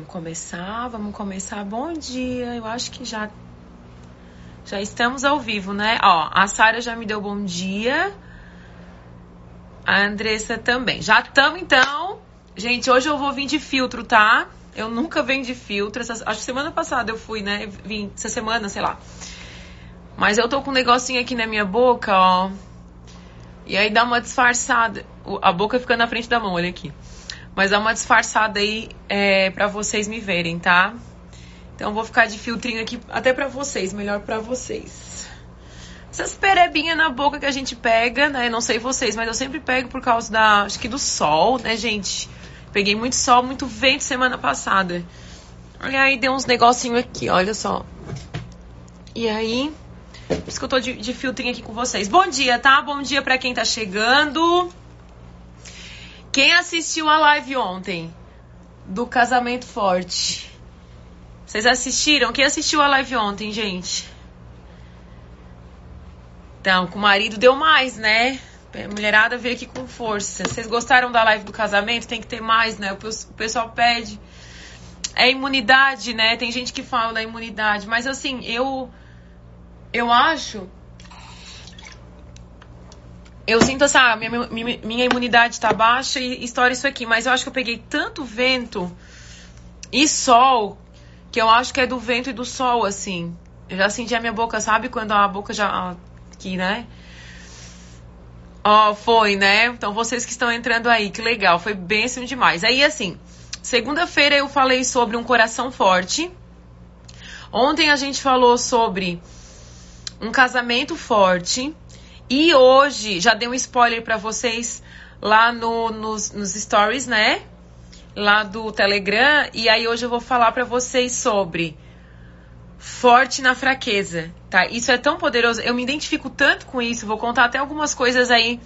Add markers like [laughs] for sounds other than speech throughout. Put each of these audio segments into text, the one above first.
Vamos começar, vamos começar. Bom dia. Eu acho que já já estamos ao vivo, né? Ó, a Sara já me deu bom dia. A Andressa também. Já estamos então. Gente, hoje eu vou vir de filtro, tá? Eu nunca venho de filtro. Essa, acho que semana passada eu fui, né? Vim essa semana, sei lá. Mas eu tô com um negocinho aqui na minha boca, ó. E aí dá uma disfarçada. A boca fica na frente da mão, olha aqui. Mas dá uma disfarçada aí é, para vocês me verem, tá? Então vou ficar de filtrinho aqui até para vocês, melhor para vocês. Essas perebinhas na boca que a gente pega, né? Não sei vocês, mas eu sempre pego por causa da, acho que do sol, né, gente? Peguei muito sol, muito vento semana passada. E aí deu uns negocinho aqui, olha só. E aí, por isso que eu tô de, de filtrinho aqui com vocês. Bom dia, tá? Bom dia para quem tá chegando. Quem assistiu a live ontem do Casamento Forte? Vocês assistiram? Quem assistiu a live ontem, gente? Então, com o marido deu mais, né? Mulherada veio aqui com força. Vocês gostaram da live do casamento? Tem que ter mais, né? O pessoal pede. É imunidade, né? Tem gente que fala da imunidade. Mas assim, eu. Eu acho eu sinto essa. Minha, minha, imunidade tá baixa e estoura isso aqui. Mas eu acho que eu peguei tanto vento e sol que eu acho que é do vento e do sol, assim. Eu já senti a minha boca, sabe? Quando a boca já. Aqui, né? Ó, oh, foi, né? Então vocês que estão entrando aí, que legal. Foi bênção demais. Aí, assim, segunda-feira eu falei sobre um coração forte. Ontem a gente falou sobre um casamento forte. E hoje, já dei um spoiler para vocês lá no, nos, nos stories, né? Lá do Telegram. E aí hoje eu vou falar para vocês sobre forte na fraqueza, tá? Isso é tão poderoso. Eu me identifico tanto com isso. Vou contar até algumas coisas aí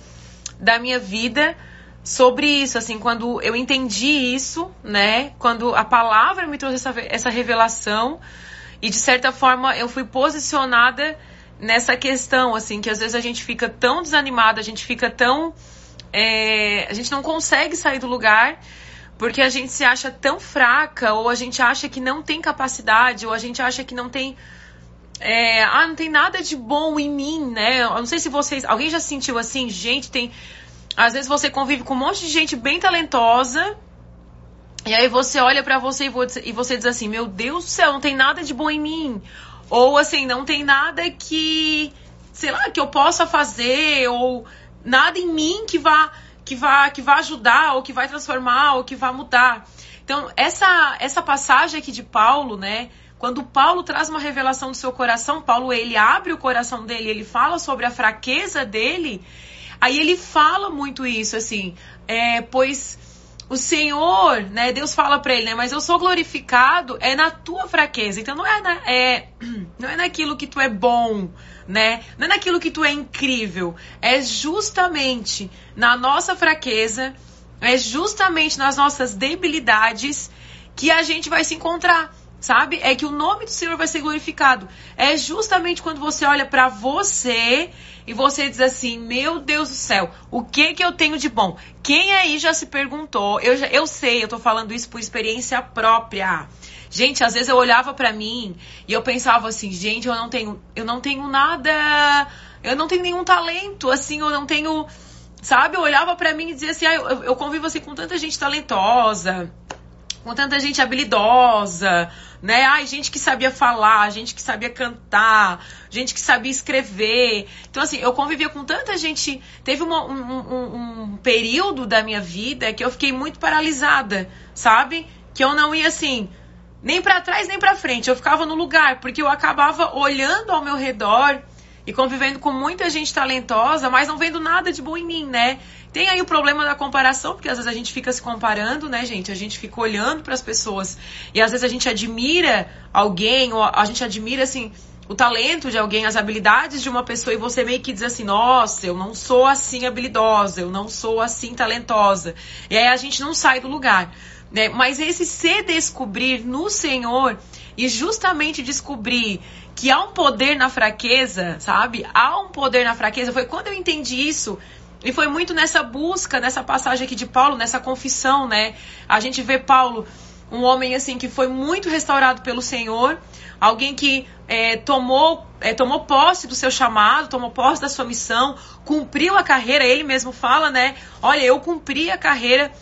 da minha vida sobre isso, assim, quando eu entendi isso, né? Quando a palavra me trouxe essa, essa revelação e de certa forma eu fui posicionada nessa questão, assim, que às vezes a gente fica tão desanimada, a gente fica tão. É, a gente não consegue sair do lugar porque a gente se acha tão fraca, ou a gente acha que não tem capacidade, ou a gente acha que não tem. É, ah, não tem nada de bom em mim, né? Eu não sei se vocês. Alguém já sentiu assim? Gente, tem. Às vezes você convive com um monte de gente bem talentosa. E aí você olha para você e você diz assim: Meu Deus do céu, não tem nada de bom em mim. Ou assim, não tem nada que, sei lá, que eu possa fazer, ou nada em mim que vá que vá que vá ajudar ou que vai transformar ou que vá mudar. Então, essa essa passagem aqui de Paulo, né, quando Paulo traz uma revelação do seu coração, Paulo ele abre o coração dele, ele fala sobre a fraqueza dele, aí ele fala muito isso assim, é, pois o Senhor, né, Deus fala para ele, né, mas eu sou glorificado é na tua fraqueza. Então não é, na, é [clears throat] não é naquilo que tu é bom, né? Não é naquilo que tu é incrível, é justamente na nossa fraqueza, é justamente nas nossas debilidades que a gente vai se encontrar sabe? É que o nome do Senhor vai ser glorificado. É justamente quando você olha para você e você diz assim: Meu Deus do céu, o que que eu tenho de bom? Quem aí já se perguntou? Eu, já, eu sei, eu tô falando isso por experiência própria. Gente, às vezes eu olhava para mim e eu pensava assim: Gente, eu não tenho, eu não tenho nada, eu não tenho nenhum talento, assim, eu não tenho. Sabe, eu olhava para mim e dizia assim: ah, eu, eu convivo assim com tanta gente talentosa, com tanta gente habilidosa, né? Ai, gente que sabia falar, gente que sabia cantar, gente que sabia escrever. Então, assim, eu convivia com tanta gente. Teve uma, um, um, um período da minha vida que eu fiquei muito paralisada, sabe? Que eu não ia assim nem para trás nem para frente. Eu ficava no lugar, porque eu acabava olhando ao meu redor e convivendo com muita gente talentosa, mas não vendo nada de bom em mim, né? Tem aí o problema da comparação, porque às vezes a gente fica se comparando, né, gente? A gente fica olhando para as pessoas e às vezes a gente admira alguém, ou a gente admira, assim, o talento de alguém, as habilidades de uma pessoa e você meio que diz assim: nossa, eu não sou assim habilidosa, eu não sou assim talentosa. E aí a gente não sai do lugar. Né? Mas esse se descobrir no Senhor e justamente descobrir que há um poder na fraqueza, sabe? Há um poder na fraqueza. Foi quando eu entendi isso e foi muito nessa busca, nessa passagem aqui de Paulo, nessa confissão, né? A gente vê Paulo um homem assim que foi muito restaurado pelo Senhor, alguém que é, tomou, é, tomou posse do seu chamado, tomou posse da sua missão, cumpriu a carreira, ele mesmo fala, né? Olha, eu cumpri a carreira.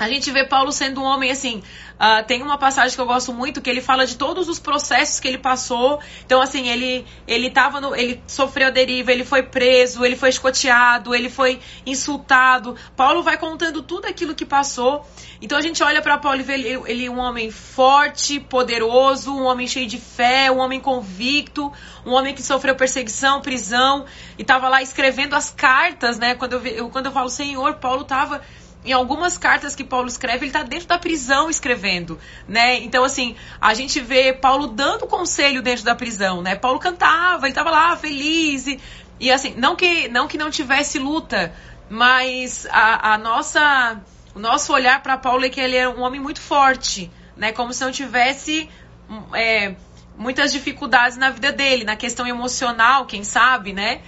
A gente vê Paulo sendo um homem assim, Uh, tem uma passagem que eu gosto muito que ele fala de todos os processos que ele passou. Então, assim, ele ele tava no, ele sofreu deriva, ele foi preso, ele foi escoteado, ele foi insultado. Paulo vai contando tudo aquilo que passou. Então a gente olha para Paulo e vê ele, ele um homem forte, poderoso, um homem cheio de fé, um homem convicto, um homem que sofreu perseguição, prisão e estava lá escrevendo as cartas, né? Quando eu, eu quando eu falo Senhor, Paulo estava em algumas cartas que Paulo escreve, ele está dentro da prisão escrevendo, né? Então, assim, a gente vê Paulo dando conselho dentro da prisão, né? Paulo cantava, ele estava lá feliz e, e, assim, não que não que não tivesse luta, mas a, a nossa, o nosso olhar para Paulo é que ele é um homem muito forte, né? Como se não tivesse é, muitas dificuldades na vida dele, na questão emocional, quem sabe, né?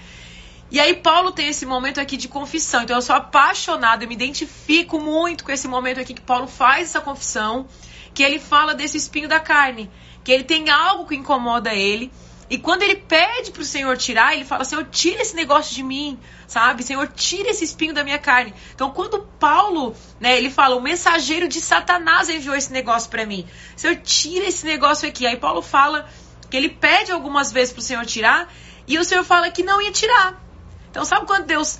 E aí Paulo tem esse momento aqui de confissão. Então eu sou apaixonada, eu me identifico muito com esse momento aqui que Paulo faz essa confissão, que ele fala desse espinho da carne, que ele tem algo que incomoda ele. E quando ele pede pro Senhor tirar, ele fala: Senhor, tira esse negócio de mim, sabe? Senhor, tira esse espinho da minha carne. Então, quando Paulo, né, ele fala: O mensageiro de Satanás enviou esse negócio para mim. Senhor, tira esse negócio aqui. Aí Paulo fala que ele pede algumas vezes pro Senhor tirar, e o Senhor fala que não ia tirar. Então, sabe quando Deus.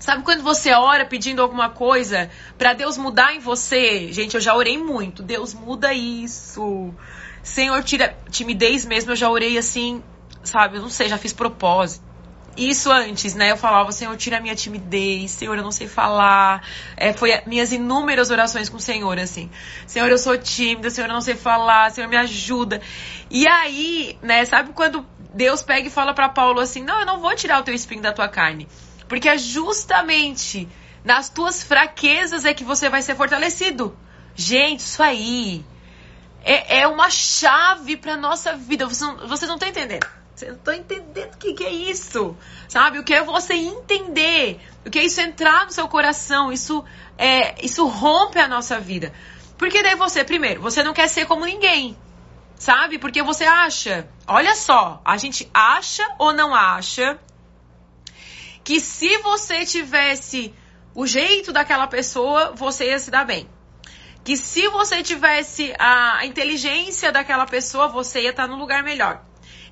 Sabe quando você ora pedindo alguma coisa para Deus mudar em você? Gente, eu já orei muito. Deus muda isso. Senhor, tira timidez mesmo. Eu já orei assim, sabe? Eu não sei, já fiz propósito. Isso antes, né? Eu falava, Senhor, tira a minha timidez. Senhor, eu não sei falar. É, foi minhas inúmeras orações com o Senhor, assim. Senhor, eu sou tímida. Senhor, eu não sei falar. Senhor, me ajuda. E aí, né? Sabe quando Deus pega e fala para Paulo assim: Não, eu não vou tirar o teu espinho da tua carne. Porque é justamente nas tuas fraquezas é que você vai ser fortalecido. Gente, isso aí é, é uma chave para nossa vida. Vocês não, vocês não estão entendendo. Vocês não estão entendendo o que, que é isso. Sabe? O que é você entender. O que é isso entrar no seu coração. Isso, é, isso rompe a nossa vida. Porque daí você, primeiro, você não quer ser como ninguém. Sabe? Porque você acha, olha só, a gente acha ou não acha que se você tivesse o jeito daquela pessoa, você ia se dar bem. Que se você tivesse a inteligência daquela pessoa, você ia estar no lugar melhor.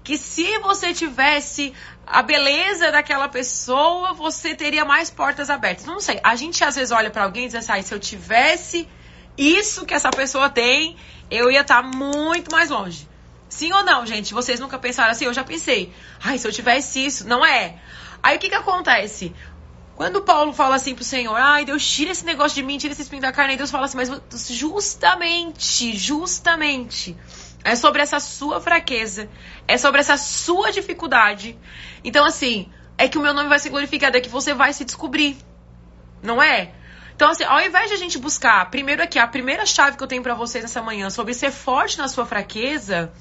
Que se você tivesse a beleza daquela pessoa, você teria mais portas abertas. Não sei. A gente às vezes olha para alguém e diz assim: ah, se eu tivesse isso que essa pessoa tem, eu ia estar tá muito mais longe. Sim ou não, gente? Vocês nunca pensaram assim? Eu já pensei. Ai, se eu tivesse isso. Não é. Aí o que que acontece? Quando Paulo fala assim pro Senhor, ai, Deus, tira esse negócio de mim, tira esse espinho da carne, e Deus fala assim, mas justamente, justamente, é sobre essa sua fraqueza, é sobre essa sua dificuldade. Então, assim, é que o meu nome vai ser glorificado, é que você vai se descobrir. Não é? Então, assim, ao invés de a gente buscar, primeiro aqui, a primeira chave que eu tenho para vocês nessa manhã sobre ser forte na sua fraqueza,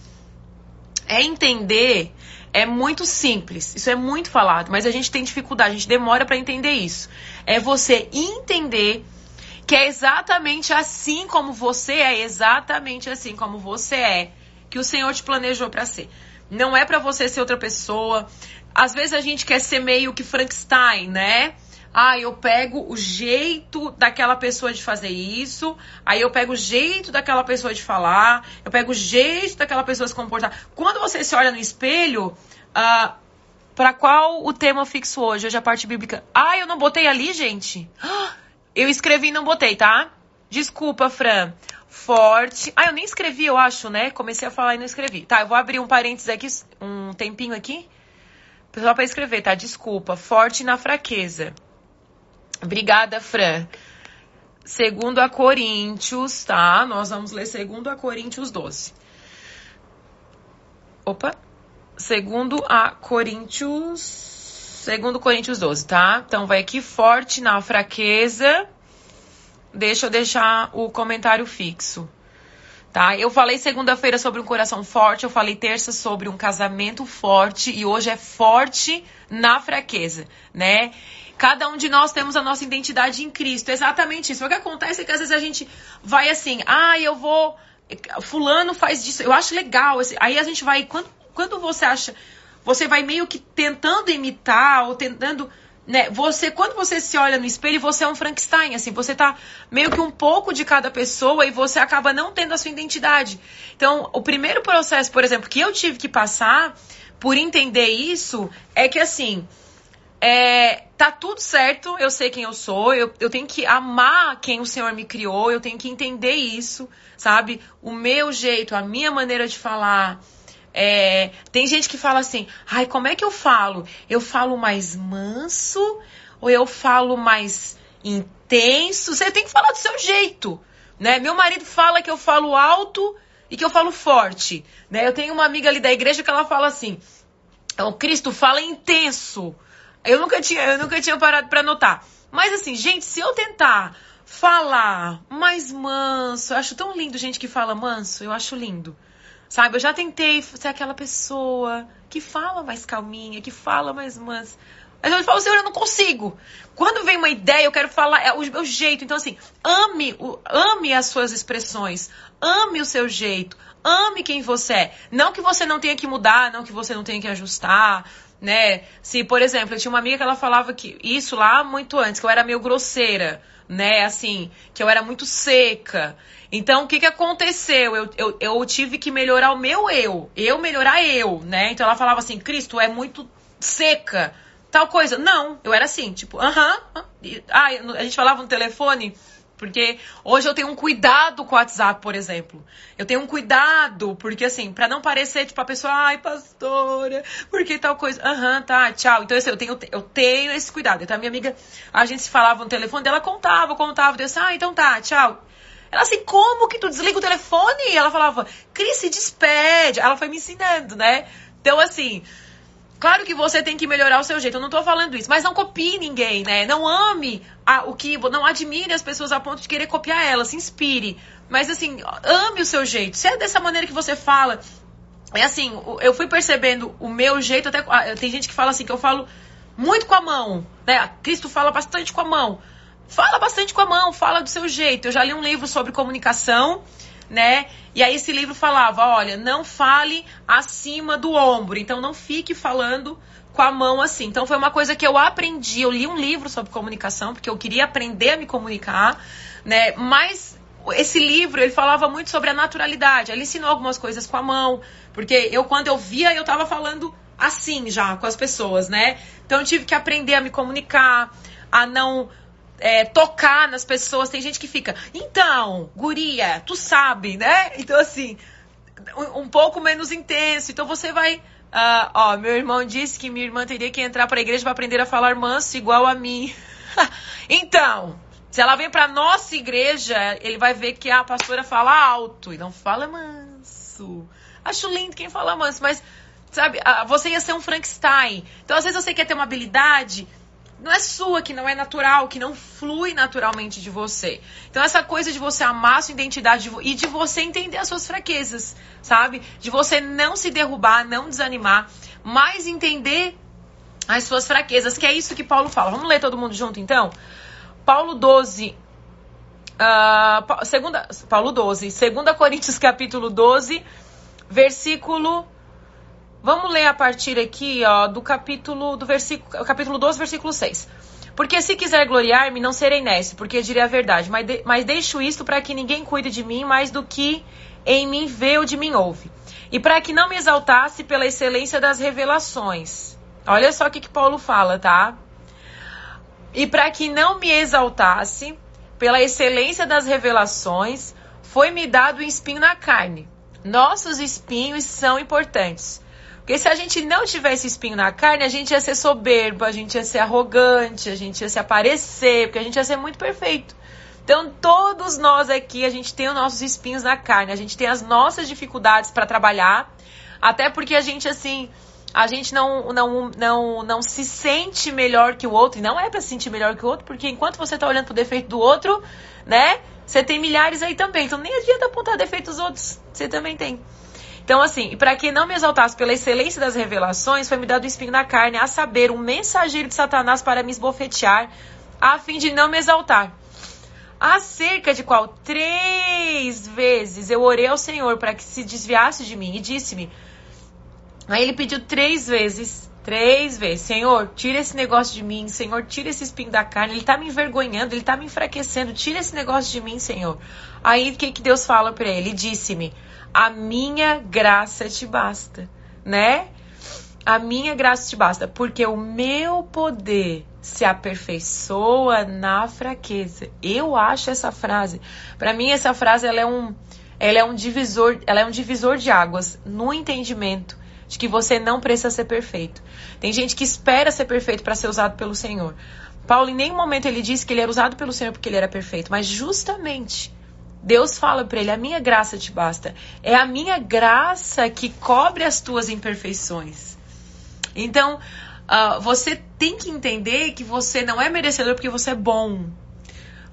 é entender, é muito simples, isso é muito falado, mas a gente tem dificuldade, a gente demora para entender isso. É você entender que é exatamente assim como você é, exatamente assim como você é, que o Senhor te planejou para ser. Não é para você ser outra pessoa. Às vezes a gente quer ser meio que Frankenstein, né? Ah, eu pego o jeito daquela pessoa de fazer isso, aí eu pego o jeito daquela pessoa de falar, eu pego o jeito daquela pessoa se comportar. Quando você se olha no espelho, ah, para qual o tema fixo hoje? Hoje a parte bíblica. Ah, eu não botei ali, gente? Eu escrevi e não botei, tá? Desculpa, Fran. Forte. Ah, eu nem escrevi, eu acho, né? Comecei a falar e não escrevi. Tá, eu vou abrir um parênteses aqui, um tempinho aqui. Só para escrever, tá? Desculpa. Forte na fraqueza. Obrigada, Fran. Segundo a Coríntios, tá? Nós vamos ler segundo a Coríntios 12. Opa. Segundo a Coríntios, segundo Coríntios 12, tá? Então vai aqui forte na fraqueza. Deixa eu deixar o comentário fixo. Tá? Eu falei segunda-feira sobre um coração forte, eu falei terça sobre um casamento forte e hoje é forte na fraqueza, né? Cada um de nós temos a nossa identidade em Cristo. Exatamente isso. O que acontece é que às vezes a gente vai assim, ah, eu vou. Fulano faz disso, eu acho legal. Aí a gente vai. Quando, quando você acha. Você vai meio que tentando imitar ou tentando. Né, você, quando você se olha no espelho, você é um Frankenstein, assim, você tá meio que um pouco de cada pessoa e você acaba não tendo a sua identidade. Então, o primeiro processo, por exemplo, que eu tive que passar por entender isso é que assim, é, tá tudo certo, eu sei quem eu sou, eu, eu tenho que amar quem o Senhor me criou, eu tenho que entender isso, sabe? O meu jeito, a minha maneira de falar. É, tem gente que fala assim, ai, como é que eu falo? Eu falo mais manso ou eu falo mais intenso? Você tem que falar do seu jeito, né? Meu marido fala que eu falo alto e que eu falo forte, né? Eu tenho uma amiga ali da igreja que ela fala assim, o Cristo fala intenso. Eu nunca tinha, eu nunca tinha parado para notar. Mas assim, gente, se eu tentar falar mais manso, eu acho tão lindo gente que fala manso, eu acho lindo. Sabe, eu já tentei ser aquela pessoa que fala mais calminha, que fala mais manso. Mas eu falo, Senhor, eu não consigo. Quando vem uma ideia, eu quero falar é o meu jeito. Então, assim, ame, ame as suas expressões, ame o seu jeito, ame quem você é. Não que você não tenha que mudar, não que você não tenha que ajustar, né? Se, por exemplo, eu tinha uma amiga que ela falava que isso lá muito antes, que eu era meio grosseira, né? Assim, que eu era muito seca. Então, o que que aconteceu? Eu, eu, eu tive que melhorar o meu eu, eu melhorar eu, né? Então ela falava assim, Cristo, é muito seca, tal coisa. Não, eu era assim, tipo, aham. Uh -huh, ah, a gente falava no telefone porque hoje eu tenho um cuidado com o WhatsApp, por exemplo. Eu tenho um cuidado, porque assim, para não parecer tipo a pessoa, ai, pastora, porque tal coisa. Aham, uhum, tá, tchau. Então, assim, eu tenho, eu tenho esse cuidado. Então, a minha amiga, a gente se falava no telefone dela, contava, contava. Eu disse, ah, então tá, tchau. Ela assim, como que tu desliga o telefone? Ela falava, Cris, se despede. Ela foi me ensinando, né? Então, assim, Claro que você tem que melhorar o seu jeito, eu não tô falando isso, mas não copie ninguém, né? Não ame a, o que. Não admire as pessoas a ponto de querer copiar elas, se inspire. Mas assim, ame o seu jeito. Se é dessa maneira que você fala. É assim, eu fui percebendo o meu jeito, até. Ah, tem gente que fala assim, que eu falo muito com a mão, né? Cristo fala bastante com a mão. Fala bastante com a mão, fala do seu jeito. Eu já li um livro sobre comunicação né? E aí esse livro falava, olha, não fale acima do ombro, então não fique falando com a mão assim. Então foi uma coisa que eu aprendi, eu li um livro sobre comunicação, porque eu queria aprender a me comunicar, né? Mas esse livro, ele falava muito sobre a naturalidade. Ele ensinou algumas coisas com a mão, porque eu quando eu via, eu tava falando assim já com as pessoas, né? Então eu tive que aprender a me comunicar, a não é, tocar nas pessoas. Tem gente que fica, então, guria, tu sabe, né? Então, assim, um, um pouco menos intenso. Então, você vai. Uh, ó, meu irmão disse que minha irmã teria que entrar para a igreja para aprender a falar manso igual a mim. [laughs] então, se ela vem para nossa igreja, ele vai ver que a pastora fala alto e não fala manso. Acho lindo quem fala manso, mas sabe, você ia ser um Frankenstein. Então, às vezes você quer ter uma habilidade não é sua, que não é natural, que não flui naturalmente de você. Então, essa coisa de você amar sua identidade e de você entender as suas fraquezas, sabe? De você não se derrubar, não desanimar, mas entender as suas fraquezas, que é isso que Paulo fala. Vamos ler todo mundo junto, então? Paulo 12. Uh, segunda, Paulo 12, 2 Coríntios capítulo 12, versículo Vamos ler a partir aqui, ó, do capítulo do versículo, capítulo 12, versículo 6. Porque se quiser gloriar-me, não serei nesse, porque direi a verdade, mas, de, mas deixo isto para que ninguém cuide de mim mais do que em mim vê ou de mim ouve. E para que não me exaltasse pela excelência das revelações. Olha só o que, que Paulo fala, tá? E para que não me exaltasse pela excelência das revelações, foi-me dado um espinho na carne. Nossos espinhos são importantes, porque se a gente não tivesse espinho na carne, a gente ia ser soberbo, a gente ia ser arrogante, a gente ia se aparecer, porque a gente ia ser muito perfeito. Então, todos nós aqui, a gente tem os nossos espinhos na carne, a gente tem as nossas dificuldades para trabalhar, até porque a gente, assim, a gente não, não, não, não se sente melhor que o outro, e não é para se sentir melhor que o outro, porque enquanto você tá olhando pro defeito do outro, né, Você tem milhares aí também. Então nem adianta apontar defeitos outros. Você também tem. Então, assim, para que não me exaltasse pela excelência das revelações, foi me dado um espinho na carne, a saber, um mensageiro de Satanás para me esbofetear, a fim de não me exaltar. Acerca de qual três vezes eu orei ao Senhor para que se desviasse de mim e disse-me. Aí ele pediu três vezes, três vezes: Senhor, tira esse negócio de mim, Senhor, tira esse espinho da carne, ele tá me envergonhando, ele tá me enfraquecendo, tira esse negócio de mim, Senhor. Aí o que, que Deus fala para ele? Disse-me: a minha graça te basta, né? A minha graça te basta, porque o meu poder se aperfeiçoa na fraqueza. Eu acho essa frase, para mim essa frase ela é um ela é um divisor, ela é um divisor de águas no entendimento de que você não precisa ser perfeito. Tem gente que espera ser perfeito para ser usado pelo Senhor. Paulo em nenhum momento ele disse que ele era usado pelo Senhor porque ele era perfeito, mas justamente Deus fala para ele: a minha graça te basta. É a minha graça que cobre as tuas imperfeições. Então, uh, você tem que entender que você não é merecedor porque você é bom.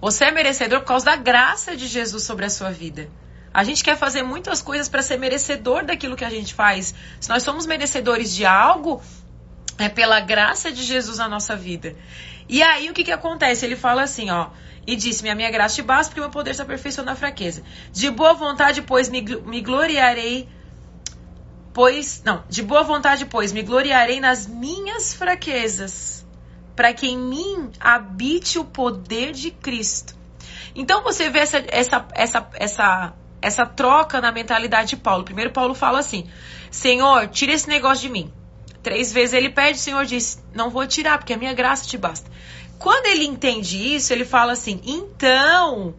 Você é merecedor por causa da graça de Jesus sobre a sua vida. A gente quer fazer muitas coisas para ser merecedor daquilo que a gente faz. Se nós somos merecedores de algo, é pela graça de Jesus na nossa vida. E aí o que, que acontece? Ele fala assim, ó. E disse-me: A minha graça te basta, porque o meu poder se aperfeiçoa na fraqueza. De boa vontade, pois, me, me gloriarei. Pois. Não, de boa vontade, pois, me gloriarei nas minhas fraquezas, para que em mim habite o poder de Cristo. Então você vê essa, essa, essa, essa, essa troca na mentalidade de Paulo. Primeiro, Paulo fala assim: Senhor, tira esse negócio de mim. Três vezes ele pede, o Senhor diz: Não vou tirar, porque a minha graça te basta. Quando ele entende isso, ele fala assim: então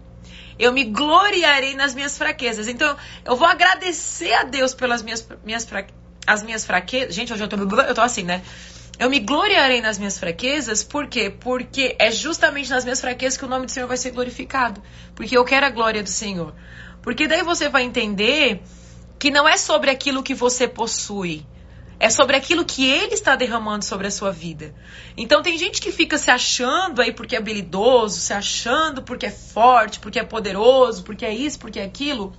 eu me gloriarei nas minhas fraquezas. Então eu vou agradecer a Deus pelas minhas, minhas, as minhas fraquezas. Gente, hoje eu tô, eu tô assim, né? Eu me gloriarei nas minhas fraquezas, por quê? Porque é justamente nas minhas fraquezas que o nome do Senhor vai ser glorificado. Porque eu quero a glória do Senhor. Porque daí você vai entender que não é sobre aquilo que você possui, é sobre aquilo que ele está derramando sobre a sua vida. Então tem gente que fica se achando aí porque é habilidoso, se achando porque é forte, porque é poderoso, porque é isso, porque é aquilo.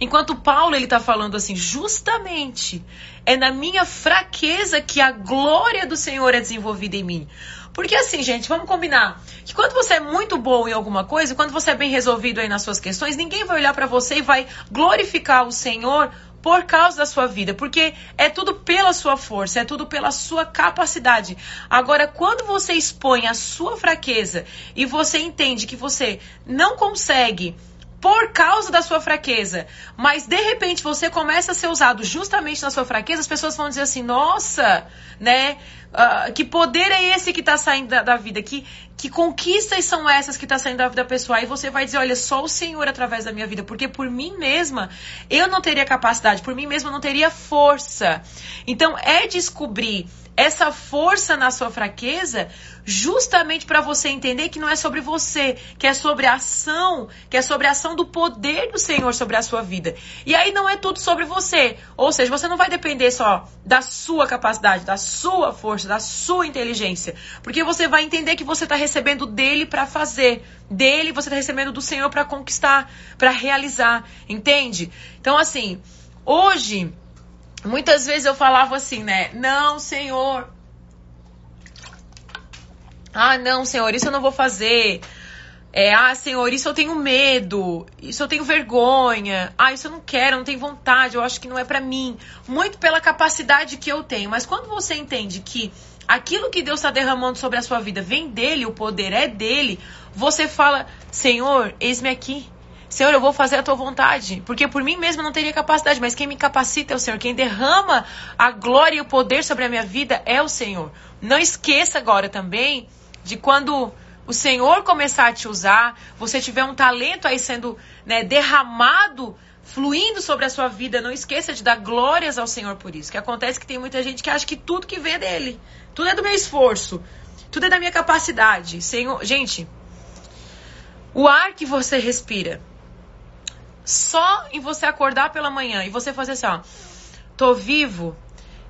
Enquanto Paulo ele está falando assim, justamente é na minha fraqueza que a glória do Senhor é desenvolvida em mim. Porque assim, gente, vamos combinar que quando você é muito bom em alguma coisa, quando você é bem resolvido aí nas suas questões, ninguém vai olhar para você e vai glorificar o Senhor por causa da sua vida, porque é tudo pela sua força, é tudo pela sua capacidade. Agora, quando você expõe a sua fraqueza e você entende que você não consegue por causa da sua fraqueza, mas de repente você começa a ser usado justamente na sua fraqueza, as pessoas vão dizer assim: nossa, né? Uh, que poder é esse que está saindo da, da, vida? Que, que conquistas são essas que está saindo da vida pessoal? E você vai dizer: olha, só o Senhor através da minha vida, porque por mim mesma eu não teria capacidade, por mim mesma eu não teria força. Então é descobrir essa força na sua fraqueza, justamente para você entender que não é sobre você, que é sobre a ação, que é sobre a ação do poder do Senhor sobre a sua vida. E aí não é tudo sobre você. Ou seja, você não vai depender só da sua capacidade, da sua força, da sua inteligência, porque você vai entender que você está recebendo dele para fazer, dele você está recebendo do Senhor para conquistar, para realizar, entende? Então assim, hoje Muitas vezes eu falava assim, né? Não, Senhor. Ah, não, Senhor, isso eu não vou fazer. É, ah, Senhor, isso eu tenho medo, isso eu tenho vergonha, ah, isso eu não quero, eu não tenho vontade, eu acho que não é para mim. Muito pela capacidade que eu tenho. Mas quando você entende que aquilo que Deus está derramando sobre a sua vida vem dele, o poder é dele, você fala: Senhor, eis-me aqui. Senhor, eu vou fazer a tua vontade, porque por mim mesmo não teria capacidade, mas quem me capacita é o Senhor, quem derrama a glória e o poder sobre a minha vida é o Senhor. Não esqueça agora também de quando o Senhor começar a te usar, você tiver um talento aí sendo né, derramado, fluindo sobre a sua vida, não esqueça de dar glórias ao Senhor por isso. Que acontece que tem muita gente que acha que tudo que vem é dele, tudo é do meu esforço, tudo é da minha capacidade. Senhor, gente, o ar que você respira, só em você acordar pela manhã e você fazer assim, ó, tô vivo.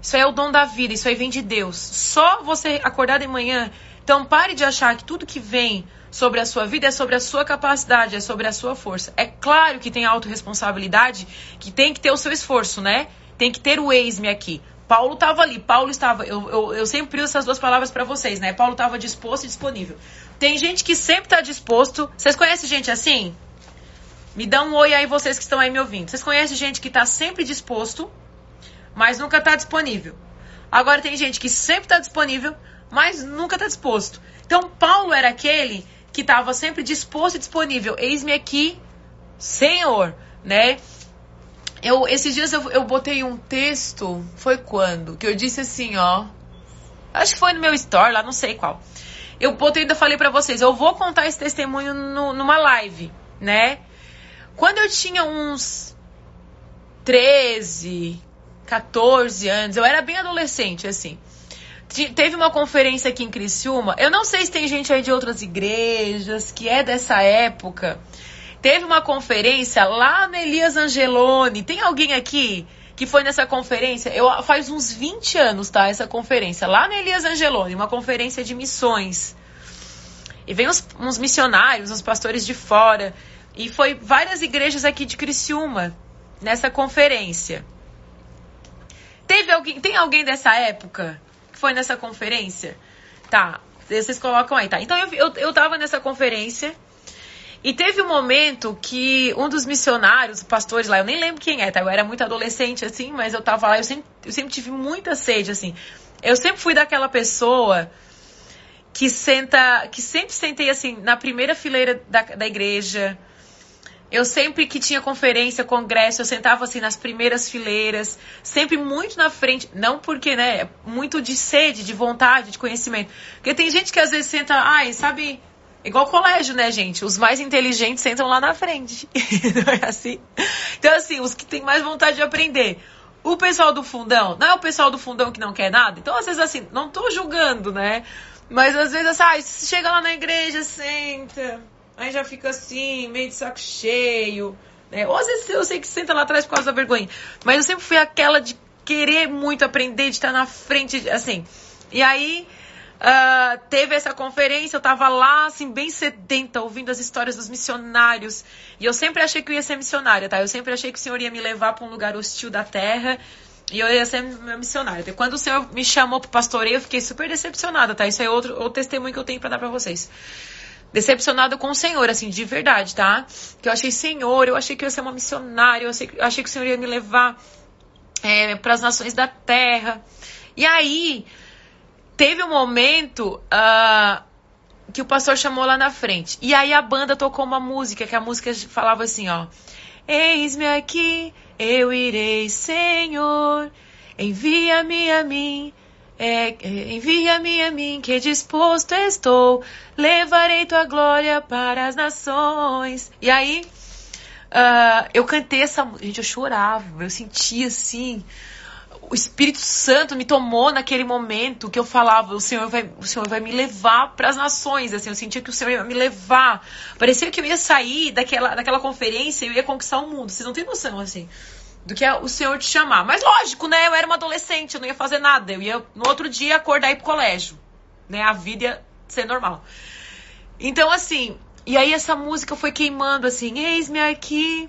Isso é o dom da vida, isso aí vem de Deus. Só você acordar de manhã. Então pare de achar que tudo que vem sobre a sua vida é sobre a sua capacidade, é sobre a sua força. É claro que tem autorresponsabilidade, que tem que ter o seu esforço, né? Tem que ter o ex-me aqui. Paulo estava ali, Paulo estava. Eu, eu, eu sempre uso essas duas palavras para vocês, né? Paulo estava disposto e disponível. Tem gente que sempre está disposto. Vocês conhecem gente assim? Me dá um oi aí, vocês que estão aí me ouvindo. Vocês conhecem gente que está sempre disposto, mas nunca está disponível. Agora tem gente que sempre está disponível, mas nunca está disposto. Então, Paulo era aquele que estava sempre disposto e disponível. Eis-me aqui, Senhor, né? Eu, esses dias eu, eu botei um texto, foi quando? Que eu disse assim, ó. Acho que foi no meu story, lá não sei qual. Eu botei, ainda falei para vocês, eu vou contar esse testemunho no, numa live, né? Quando eu tinha uns 13, 14 anos, eu era bem adolescente, assim teve uma conferência aqui em Criciúma. Eu não sei se tem gente aí de outras igrejas que é dessa época. Teve uma conferência lá no Elias Angeloni. Tem alguém aqui que foi nessa conferência? Eu faz uns 20 anos, tá? Essa conferência lá no Elias Angeloni, uma conferência de missões. E vem uns, uns missionários, uns pastores de fora. E foi várias igrejas aqui de Criciúma nessa conferência. Teve alguém, tem alguém dessa época? foi nessa conferência? Tá, vocês colocam aí, tá? Então eu, eu, eu tava nessa conferência e teve um momento que um dos missionários, pastores lá, eu nem lembro quem é, tá? Eu era muito adolescente, assim, mas eu tava lá, eu sempre, eu sempre tive muita sede, assim. Eu sempre fui daquela pessoa que senta, que sempre sentei, assim, na primeira fileira da, da igreja, eu sempre que tinha conferência, congresso, eu sentava assim nas primeiras fileiras, sempre muito na frente, não porque, né, muito de sede, de vontade, de conhecimento. Porque tem gente que às vezes senta, ai, sabe, igual colégio, né, gente? Os mais inteligentes sentam lá na frente. [laughs] não é assim? Então, assim, os que têm mais vontade de aprender. O pessoal do fundão, não é o pessoal do fundão que não quer nada? Então, às vezes, assim, não tô julgando, né? Mas às vezes, assim, ah, chega lá na igreja, senta Aí já fica assim, meio de saco cheio. Né? Ou às vezes eu sei que senta lá atrás por causa da vergonha. Mas eu sempre fui aquela de querer muito aprender, de estar na frente, assim. E aí uh, teve essa conferência, eu tava lá, assim, bem sedenta, ouvindo as histórias dos missionários. E eu sempre achei que eu ia ser missionária, tá? Eu sempre achei que o Senhor ia me levar para um lugar hostil da terra. E eu ia ser missionária. Quando o Senhor me chamou pro pastoreio, eu fiquei super decepcionada, tá? Isso é outro, outro testemunho que eu tenho para dar para vocês decepcionado com o Senhor, assim, de verdade, tá? Que eu achei, Senhor, eu achei que eu ia ser uma missionária, eu achei, eu achei que o Senhor ia me levar é, para as nações da terra. E aí, teve um momento uh, que o pastor chamou lá na frente. E aí a banda tocou uma música, que a música falava assim, ó. Eis-me aqui, eu irei, Senhor, envia-me a mim é, Envia-me a mim, que disposto estou, levarei tua glória para as nações. E aí, uh, eu cantei essa Gente, eu chorava, eu sentia assim. O Espírito Santo me tomou naquele momento que eu falava, o Senhor vai, o Senhor vai me levar para as nações, assim, eu sentia que o Senhor ia me levar. Parecia que eu ia sair daquela, daquela conferência e eu ia conquistar o mundo. Vocês não têm noção, assim do que o senhor te chamar. Mas lógico, né? Eu era uma adolescente, eu não ia fazer nada. Eu ia no outro dia acordar e ir pro colégio. Né? A vida ia ser normal. Então, assim, e aí essa música foi queimando assim: Eis-me aqui,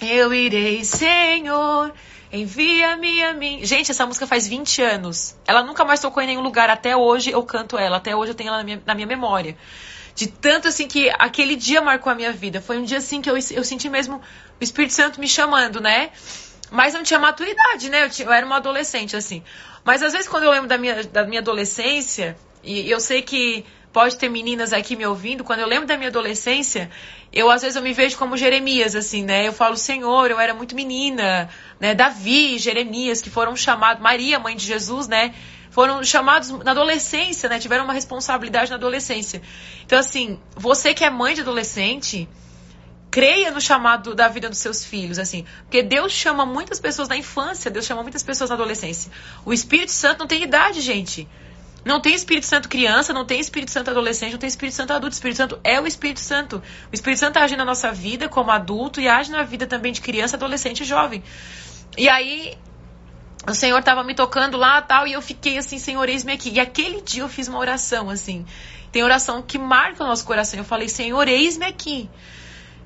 eu irei, Senhor. Envia-me a mim. Gente, essa música faz 20 anos. Ela nunca mais tocou em nenhum lugar. Até hoje eu canto ela. Até hoje eu tenho ela na minha, na minha memória. De tanto assim que aquele dia marcou a minha vida. Foi um dia assim que eu, eu senti mesmo o Espírito Santo me chamando, né? Mas não tinha maturidade, né? Eu, tinha, eu era uma adolescente, assim. Mas às vezes quando eu lembro da minha, da minha adolescência, e eu sei que pode ter meninas aqui me ouvindo, quando eu lembro da minha adolescência, eu às vezes eu me vejo como Jeremias, assim, né? Eu falo, Senhor, eu era muito menina, né? Davi, Jeremias, que foram chamados, Maria, mãe de Jesus, né? Foram chamados na adolescência, né? Tiveram uma responsabilidade na adolescência. Então, assim, você que é mãe de adolescente, creia no chamado da vida dos seus filhos, assim. Porque Deus chama muitas pessoas na infância, Deus chama muitas pessoas na adolescência. O Espírito Santo não tem idade, gente. Não tem Espírito Santo criança, não tem Espírito Santo adolescente, não tem Espírito Santo adulto. O Espírito Santo é o Espírito Santo. O Espírito Santo age na nossa vida como adulto e age na vida também de criança, adolescente e jovem. E aí, o Senhor estava me tocando lá tal, e eu fiquei assim, Senhor, eis-me aqui. E aquele dia eu fiz uma oração, assim. Tem oração que marca o nosso coração. Eu falei, Senhor, eis-me aqui.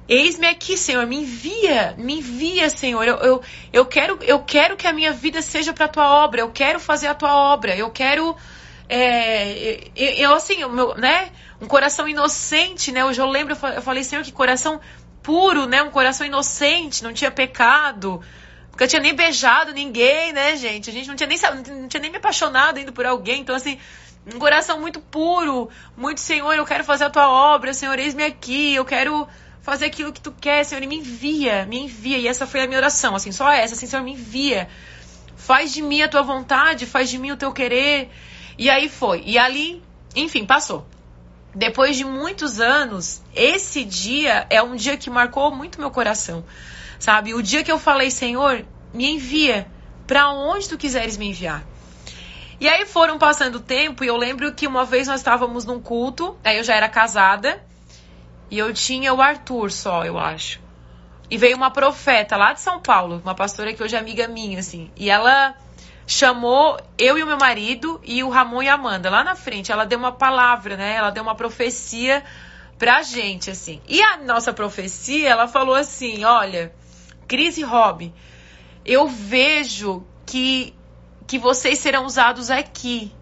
Eis-me aqui, Senhor, me envia, me envia, Senhor. Eu, eu, eu, quero, eu quero que a minha vida seja para a tua obra. Eu quero fazer a tua obra. Eu quero. É, eu, eu, assim, meu, né? Um coração inocente, né? Hoje eu lembro, eu falei, Senhor, que coração puro, né? Um coração inocente, não tinha pecado. Nunca tinha nem beijado ninguém, né, gente? A gente não tinha nem, não tinha nem me apaixonado indo por alguém. Então, assim, um coração muito puro, muito, Senhor, eu quero fazer a tua obra, Senhor, eis-me aqui, eu quero fazer aquilo que tu quer, Senhor, e me envia, me envia. E essa foi a minha oração, assim, só essa, assim, Senhor, me envia. Faz de mim a tua vontade, faz de mim o teu querer. E aí foi. E ali, enfim, passou. Depois de muitos anos, esse dia é um dia que marcou muito meu coração. Sabe? O dia que eu falei, Senhor, me envia para onde tu quiseres me enviar. E aí foram passando o tempo e eu lembro que uma vez nós estávamos num culto, aí eu já era casada e eu tinha o Arthur só, eu acho. E veio uma profeta lá de São Paulo, uma pastora que hoje é amiga minha, assim. E ela chamou eu e o meu marido e o Ramon e a Amanda lá na frente. Ela deu uma palavra, né? Ela deu uma profecia pra gente, assim. E a nossa profecia, ela falou assim: olha Cris e Rob, eu vejo que, que vocês serão usados aqui,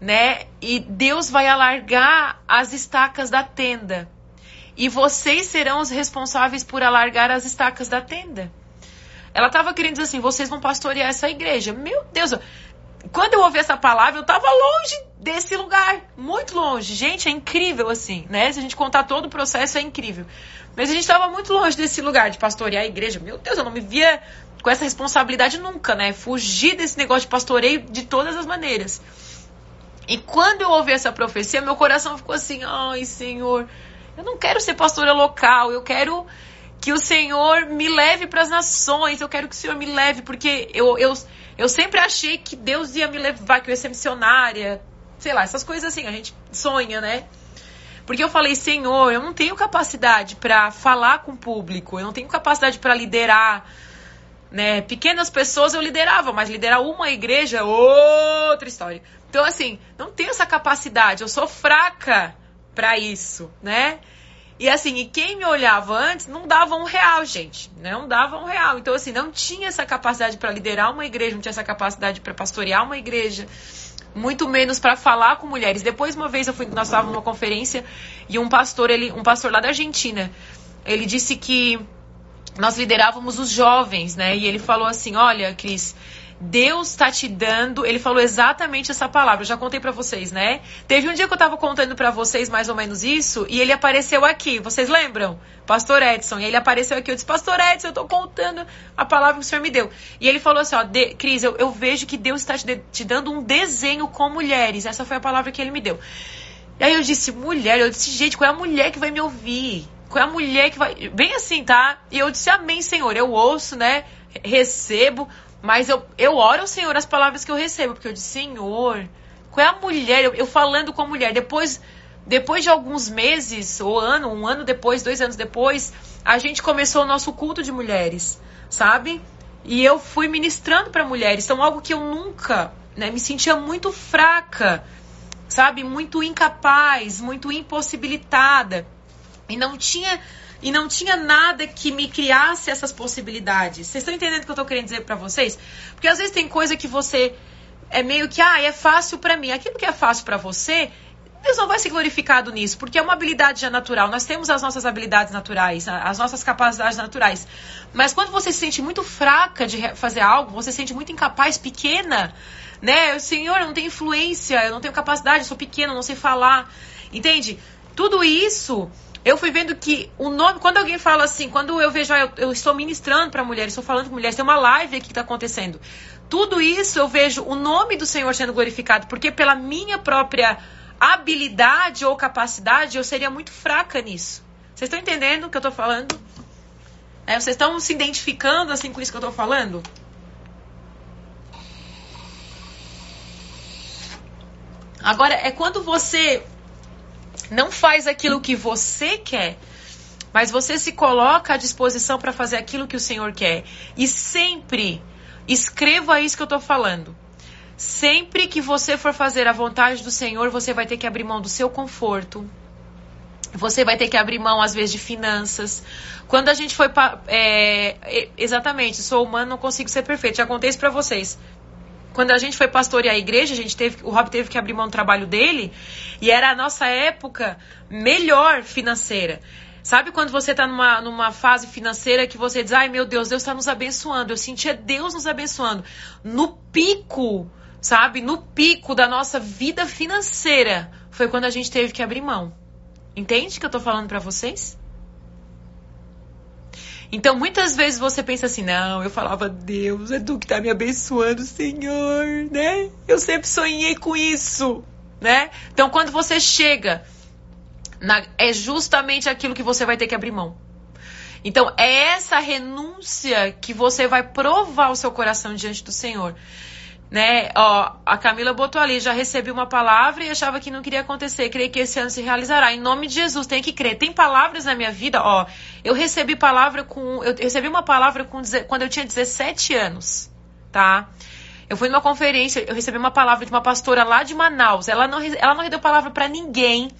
né? E Deus vai alargar as estacas da tenda. E vocês serão os responsáveis por alargar as estacas da tenda. Ela estava querendo dizer assim: vocês vão pastorear essa igreja. Meu Deus, quando eu ouvi essa palavra, eu estava longe desse lugar, muito longe. Gente, é incrível assim, né? Se a gente contar todo o processo, é incrível. Mas a gente estava muito longe desse lugar de pastorear a igreja. Meu Deus, eu não me via com essa responsabilidade nunca, né? Fugir desse negócio de pastoreio de todas as maneiras. E quando eu ouvi essa profecia, meu coração ficou assim: ai, Senhor, eu não quero ser pastora local, eu quero que o Senhor me leve para as nações, eu quero que o Senhor me leve, porque eu, eu, eu sempre achei que Deus ia me levar, que eu ia ser missionária, sei lá, essas coisas assim, a gente sonha, né? Porque eu falei, Senhor, eu não tenho capacidade para falar com o público, eu não tenho capacidade para liderar. Né? Pequenas pessoas eu liderava, mas liderar uma igreja é outra história. Então, assim, não tenho essa capacidade, eu sou fraca para isso, né? E assim, e quem me olhava antes não dava um real, gente. Não dava um real. Então, assim, não tinha essa capacidade para liderar uma igreja, não tinha essa capacidade para pastorear uma igreja muito menos para falar com mulheres. Depois uma vez eu fui, nós estávamos numa conferência e um pastor, ele, um pastor lá da Argentina, ele disse que nós liderávamos os jovens, né? E ele falou assim: "Olha, Cris, Deus está te dando, ele falou exatamente essa palavra, eu já contei para vocês, né? Teve um dia que eu tava contando para vocês mais ou menos isso, e ele apareceu aqui, vocês lembram? Pastor Edson, e ele apareceu aqui, eu disse, Pastor Edson, eu tô contando a palavra que o Senhor me deu. E ele falou assim, ó, de, Cris, eu, eu vejo que Deus está te, de, te dando um desenho com mulheres, essa foi a palavra que ele me deu. E aí eu disse, mulher, eu disse, gente, qual é a mulher que vai me ouvir? Qual é a mulher que vai... Bem assim, tá? E eu disse, amém, Senhor, eu ouço, né? Recebo, mas eu, eu oro ao Senhor as palavras que eu recebo, porque eu disse, Senhor, qual é a mulher? Eu, eu falando com a mulher. Depois, depois de alguns meses, ou ano, um ano depois, dois anos depois, a gente começou o nosso culto de mulheres, sabe? E eu fui ministrando para mulheres. Então, algo que eu nunca né, me sentia muito fraca, sabe? Muito incapaz, muito impossibilitada. E não tinha e não tinha nada que me criasse essas possibilidades. Vocês estão entendendo o que eu estou querendo dizer para vocês? Porque às vezes tem coisa que você é meio que, ah, é fácil para mim. Aquilo que é fácil para você, Deus não vai ser glorificado nisso, porque é uma habilidade já natural. Nós temos as nossas habilidades naturais, as nossas capacidades naturais. Mas quando você se sente muito fraca de fazer algo, você se sente muito incapaz, pequena, né? Senhor, eu não tenho influência, eu não tenho capacidade, eu sou pequena, eu não sei falar. Entende? Tudo isso eu fui vendo que o nome, quando alguém fala assim, quando eu vejo, ah, eu, eu estou ministrando para mulheres, estou falando com mulheres, tem uma live aqui que está acontecendo. Tudo isso eu vejo o nome do Senhor sendo glorificado, porque pela minha própria habilidade ou capacidade, eu seria muito fraca nisso. Vocês estão entendendo o que eu estou falando? É, vocês estão se identificando assim com isso que eu estou falando? Agora, é quando você não faz aquilo que você quer, mas você se coloca à disposição para fazer aquilo que o Senhor quer. E sempre Escreva isso que eu tô falando. Sempre que você for fazer a vontade do Senhor, você vai ter que abrir mão do seu conforto. Você vai ter que abrir mão, às vezes, de finanças. Quando a gente foi. É, exatamente, sou humano, não consigo ser perfeito. Já contei isso pra vocês. Quando a gente foi pastorear a igreja, a gente teve, o Rob teve que abrir mão do trabalho dele. E era a nossa época melhor financeira. Sabe quando você está numa, numa fase financeira que você diz, ai meu Deus, Deus está nos abençoando. Eu sentia Deus nos abençoando. No pico sabe? No pico da nossa vida financeira foi quando a gente teve que abrir mão. Entende o que eu tô falando para vocês? Então, muitas vezes você pensa assim: não, eu falava, Deus, é tu que tá me abençoando, Senhor, né? Eu sempre sonhei com isso, né? Então, quando você chega, na, é justamente aquilo que você vai ter que abrir mão. Então, é essa renúncia que você vai provar o seu coração diante do Senhor né? Ó, a Camila botou ali, já recebi uma palavra e achava que não queria acontecer. Creio que esse ano se realizará. Em nome de Jesus, tem que crer. Tem palavras na minha vida, ó. Eu recebi palavra com. Eu recebi uma palavra com, quando eu tinha 17 anos, tá? Eu fui numa conferência, eu recebi uma palavra de uma pastora lá de Manaus. Ela não, ela não deu palavra para ninguém.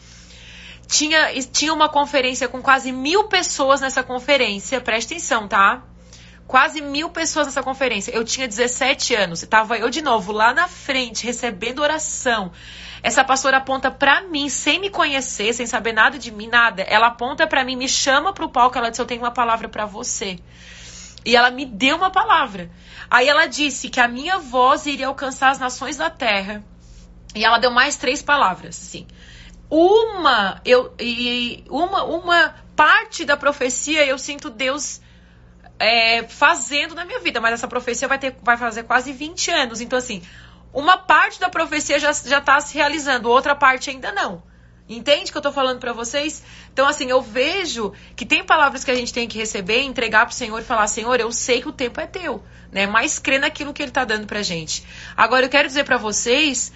Tinha, tinha uma conferência com quase mil pessoas nessa conferência. Presta atenção, tá? Quase mil pessoas nessa conferência. Eu tinha 17 anos, estava eu de novo lá na frente, recebendo oração. Essa pastora aponta para mim, sem me conhecer, sem saber nada de mim, nada. Ela aponta para mim, me chama pro palco, ela disse: Eu tenho uma palavra para você. E ela me deu uma palavra. Aí ela disse que a minha voz iria alcançar as nações da terra. E ela deu mais três palavras, assim. Uma, eu, e uma, uma parte da profecia eu sinto Deus é, fazendo na minha vida, mas essa profecia vai, ter, vai fazer quase 20 anos. Então, assim, uma parte da profecia já está se realizando, outra parte ainda não. Entende o que eu estou falando para vocês? Então, assim, eu vejo que tem palavras que a gente tem que receber, entregar pro Senhor e falar: Senhor, eu sei que o tempo é teu, né? Mas crê naquilo que Ele está dando pra gente. Agora, eu quero dizer para vocês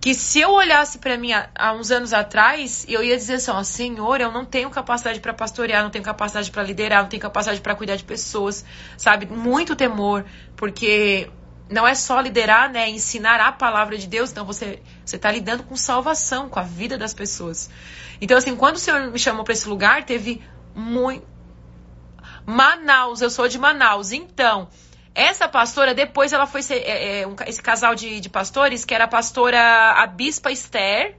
que se eu olhasse para mim há, uns anos atrás, eu ia dizer assim, ó, Senhor, eu não tenho capacidade para pastorear, não tenho capacidade para liderar, não tenho capacidade para cuidar de pessoas, sabe? Muito temor, porque não é só liderar, né, ensinar a palavra de Deus, então você você tá lidando com salvação, com a vida das pessoas. Então assim, quando o Senhor me chamou para esse lugar, teve muito Manaus, eu sou de Manaus. Então, essa pastora, depois ela foi ser, é, é, um, esse casal de, de pastores, que era a pastora a Bispa Esther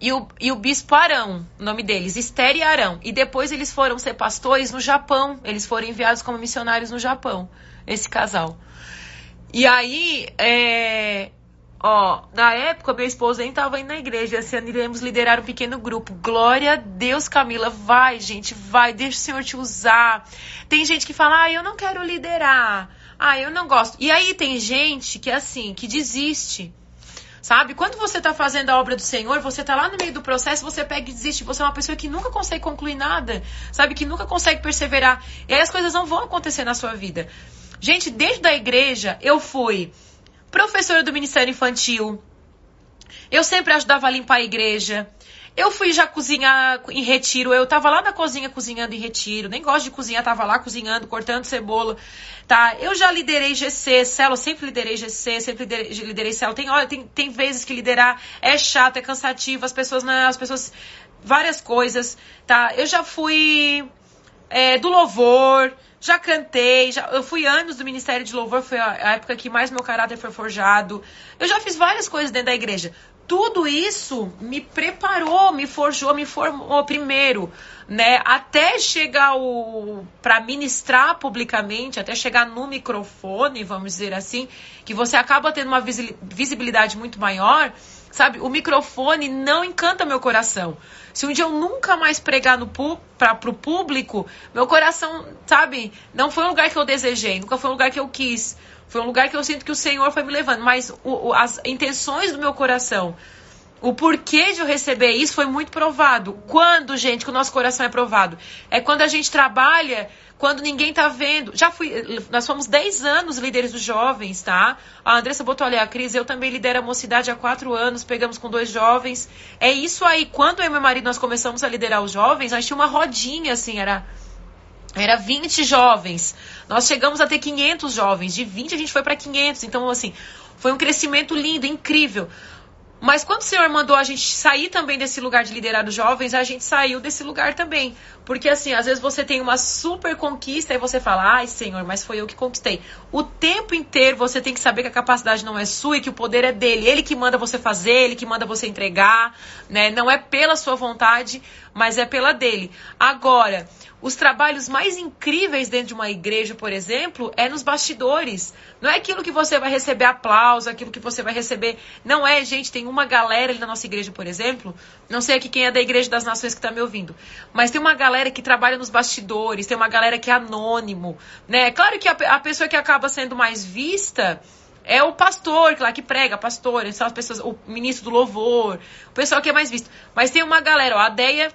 e o, e o Bispo Arão, o nome deles, Esther e Arão. E depois eles foram ser pastores no Japão. Eles foram enviados como missionários no Japão, esse casal. E aí, é, Ó, na época, meu esposo nem tava indo na igreja. Esse ano iremos liderar um pequeno grupo. Glória a Deus, Camila. Vai, gente, vai. Deixa o Senhor te usar. Tem gente que fala, ah, eu não quero liderar. Ah, eu não gosto. E aí tem gente que, assim, que desiste. Sabe? Quando você tá fazendo a obra do Senhor, você tá lá no meio do processo, você pega e desiste. Você é uma pessoa que nunca consegue concluir nada. Sabe? Que nunca consegue perseverar. E aí as coisas não vão acontecer na sua vida. Gente, desde a igreja, eu fui professora do Ministério Infantil. Eu sempre ajudava a limpar a igreja. Eu fui já cozinhar em retiro. Eu tava lá na cozinha cozinhando em retiro. Nem gosto de cozinhar, tava lá cozinhando, cortando cebola. Tá? Eu já liderei GC, célula, sempre liderei GC, sempre liderei, liderei célula. Tem, tem, tem vezes que liderar é chato, é cansativo, as pessoas não, as pessoas várias coisas, tá? Eu já fui é, do louvor, já cantei, já, eu fui anos do Ministério de Louvor, foi a, época que mais meu caráter foi forjado. Eu já fiz várias coisas dentro da igreja. Tudo isso me preparou, me forjou, me formou primeiro, né? Até chegar o para ministrar publicamente, até chegar no microfone, vamos dizer assim, que você acaba tendo uma visibilidade muito maior, sabe? O microfone não encanta meu coração. Se um dia eu nunca mais pregar no para o público, meu coração, sabe, não foi um lugar que eu desejei, nunca foi um lugar que eu quis. Foi um lugar que eu sinto que o Senhor foi me levando. Mas o, o, as intenções do meu coração, o porquê de eu receber isso foi muito provado. Quando, gente, que o nosso coração é provado? É quando a gente trabalha quando ninguém tá vendo. Já fui, nós fomos 10 anos líderes dos jovens, tá? A Andressa botou ali a Cris, eu também lidero a mocidade há 4 anos, pegamos com dois jovens. É isso aí, quando eu e meu marido nós começamos a liderar os jovens, nós tinha uma rodinha assim, era era 20 jovens. Nós chegamos a ter 500 jovens. De 20 a gente foi para 500. Então, assim, foi um crescimento lindo, incrível. Mas quando o Senhor mandou a gente sair também desse lugar de liderar os jovens, a gente saiu desse lugar também. Porque assim, às vezes você tem uma super conquista e você fala, ai Senhor, mas foi eu que conquistei. O tempo inteiro você tem que saber que a capacidade não é sua e que o poder é dele. Ele que manda você fazer, ele que manda você entregar, né? Não é pela sua vontade, mas é pela dele. Agora, os trabalhos mais incríveis dentro de uma igreja, por exemplo, é nos bastidores. Não é aquilo que você vai receber aplauso, aquilo que você vai receber. Não é, gente, tem uma galera ali na nossa igreja, por exemplo. Não sei aqui quem é da Igreja das Nações que está me ouvindo. Mas tem uma galera que trabalha nos bastidores, tem uma galera que é anônimo. Né? Claro que a, a pessoa que acaba sendo mais vista é o pastor lá que prega, pastor, são as pessoas, o ministro do louvor, o pessoal que é mais visto. Mas tem uma galera, ó, a Deia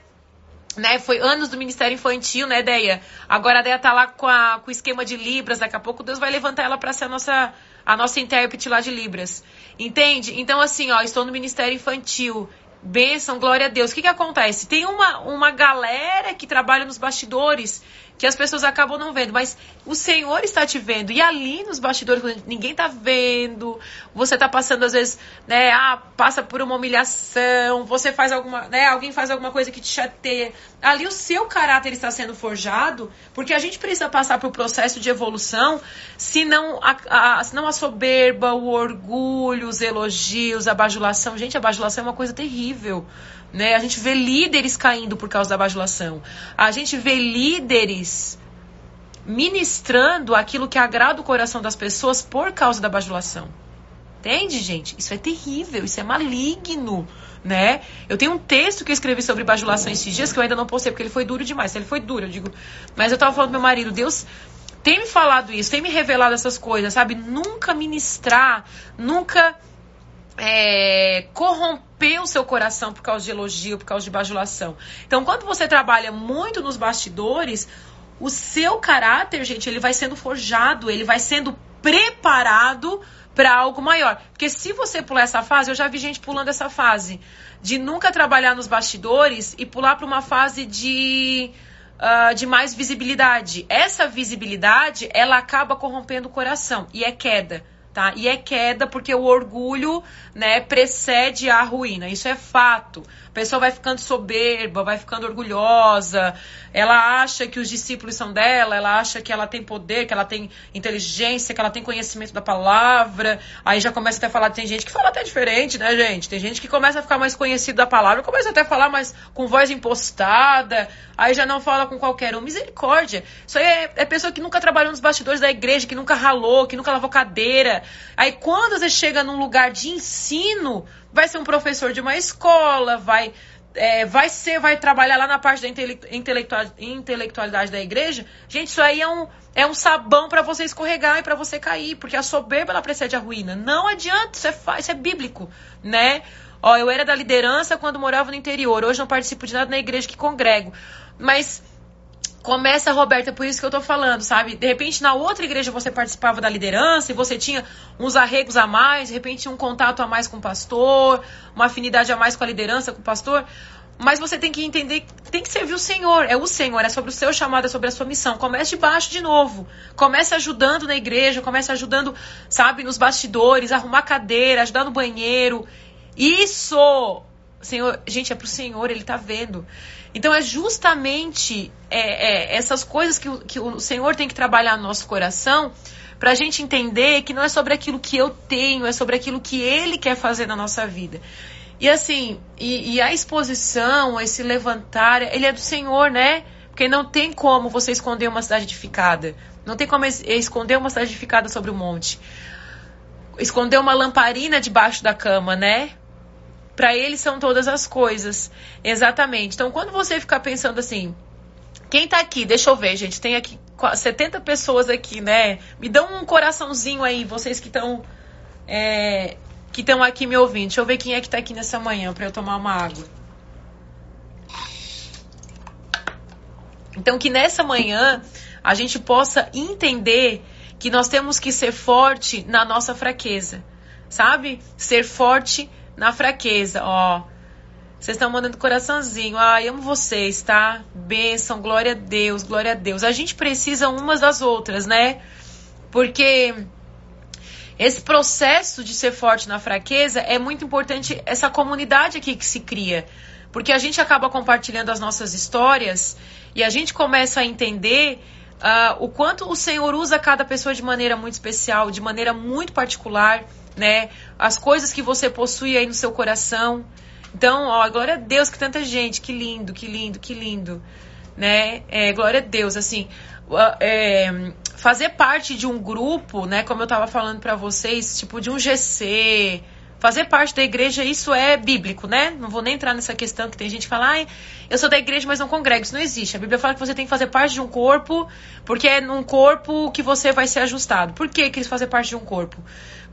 né, foi anos do Ministério Infantil, né, Deia? Agora a Deia tá lá com, a, com o esquema de Libras, daqui a pouco Deus vai levantar ela para ser a nossa, a nossa intérprete lá de Libras. Entende? Então, assim, ó, estou no Ministério Infantil. Bênção, glória a Deus. O que, que acontece? Tem uma, uma galera que trabalha nos bastidores que as pessoas acabam não vendo, mas o Senhor está te vendo. E ali nos bastidores, ninguém está vendo, você está passando às vezes, né, ah, passa por uma humilhação, você faz alguma, né, alguém faz alguma coisa que te chateia. Ali o seu caráter está sendo forjado, porque a gente precisa passar por um processo de evolução, senão a, a, senão a soberba, o orgulho, os elogios, a bajulação. Gente, a bajulação é uma coisa terrível. Né? A gente vê líderes caindo por causa da bajulação. A gente vê líderes ministrando aquilo que agrada o coração das pessoas por causa da bajulação. Entende, gente? Isso é terrível, isso é maligno, né? Eu tenho um texto que eu escrevi sobre bajulação esses dias que eu ainda não postei porque ele foi duro demais. Ele foi duro, eu digo. Mas eu tava falando pro meu marido, Deus tem me falado isso, tem me revelado essas coisas, sabe? Nunca ministrar, nunca é, corromper o seu coração por causa de elogio, por causa de bajulação. Então, quando você trabalha muito nos bastidores, o seu caráter, gente, ele vai sendo forjado, ele vai sendo preparado para algo maior. Porque se você pular essa fase, eu já vi gente pulando essa fase de nunca trabalhar nos bastidores e pular para uma fase de uh, de mais visibilidade. Essa visibilidade, ela acaba corrompendo o coração e é queda tá? E é queda porque o orgulho, né, precede a ruína. Isso é fato. A pessoa vai ficando soberba, vai ficando orgulhosa. Ela acha que os discípulos são dela, ela acha que ela tem poder, que ela tem inteligência, que ela tem conhecimento da palavra. Aí já começa até a falar, tem gente que fala até diferente, né, gente? Tem gente que começa a ficar mais conhecido da palavra, começa até a falar mais com voz impostada, aí já não fala com qualquer um. Misericórdia. Isso aí é, é pessoa que nunca trabalhou nos bastidores da igreja, que nunca ralou, que nunca lavou cadeira, Aí quando você chega num lugar de ensino, vai ser um professor de uma escola, vai é, vai ser, vai trabalhar lá na parte da intelectualidade da igreja. Gente, isso aí é um, é um sabão para você escorregar e para você cair, porque a soberba ela precede a ruína. Não adianta, isso é, isso é bíblico, né? Ó, eu era da liderança quando morava no interior. Hoje não participo de nada na igreja que congrego. Mas Começa, Roberta, por isso que eu tô falando, sabe? De repente, na outra igreja você participava da liderança e você tinha uns arregos a mais, de repente um contato a mais com o pastor, uma afinidade a mais com a liderança, com o pastor. Mas você tem que entender que tem que servir o Senhor. É o Senhor, é sobre o seu chamado, é sobre a sua missão. Comece de baixo de novo. Comece ajudando na igreja, comece ajudando, sabe, nos bastidores, arrumar cadeira, ajudar no banheiro. Isso! Senhor, gente, é pro Senhor, ele tá vendo. Então é justamente é, é, essas coisas que, que o Senhor tem que trabalhar no nosso coração para a gente entender que não é sobre aquilo que eu tenho, é sobre aquilo que Ele quer fazer na nossa vida. E assim, e, e a exposição, esse levantar, ele é do Senhor, né? Porque não tem como você esconder uma cidade edificada. Não tem como esconder uma cidade edificada sobre o monte. Esconder uma lamparina debaixo da cama, né? Para ele são todas as coisas. Exatamente. Então, quando você ficar pensando assim, quem tá aqui? Deixa eu ver, gente. Tem aqui 70 pessoas aqui, né? Me dão um coraçãozinho aí, vocês que estão é, que estão aqui me ouvindo. Deixa eu ver quem é que tá aqui nessa manhã para eu tomar uma água. Então, que nessa manhã a gente possa entender que nós temos que ser forte na nossa fraqueza, sabe? Ser forte na fraqueza, ó. Vocês estão mandando coraçãozinho. Ai, amo vocês, tá? Bênção, glória a Deus, glória a Deus. A gente precisa umas das outras, né? Porque esse processo de ser forte na fraqueza é muito importante, essa comunidade aqui que se cria. Porque a gente acaba compartilhando as nossas histórias e a gente começa a entender uh, o quanto o Senhor usa cada pessoa de maneira muito especial, de maneira muito particular, né? As coisas que você possui aí no seu coração. Então, ó, glória a Deus que tanta gente, que lindo, que lindo, que lindo, né? É, glória a Deus, assim, é, fazer parte de um grupo, né? Como eu tava falando para vocês, tipo de um GC, fazer parte da igreja, isso é bíblico, né? Não vou nem entrar nessa questão que tem gente que fala, ai, eu sou da igreja, mas não congrego. Isso não existe. A Bíblia fala que você tem que fazer parte de um corpo, porque é num corpo que você vai ser ajustado. Por que quis fazer parte de um corpo?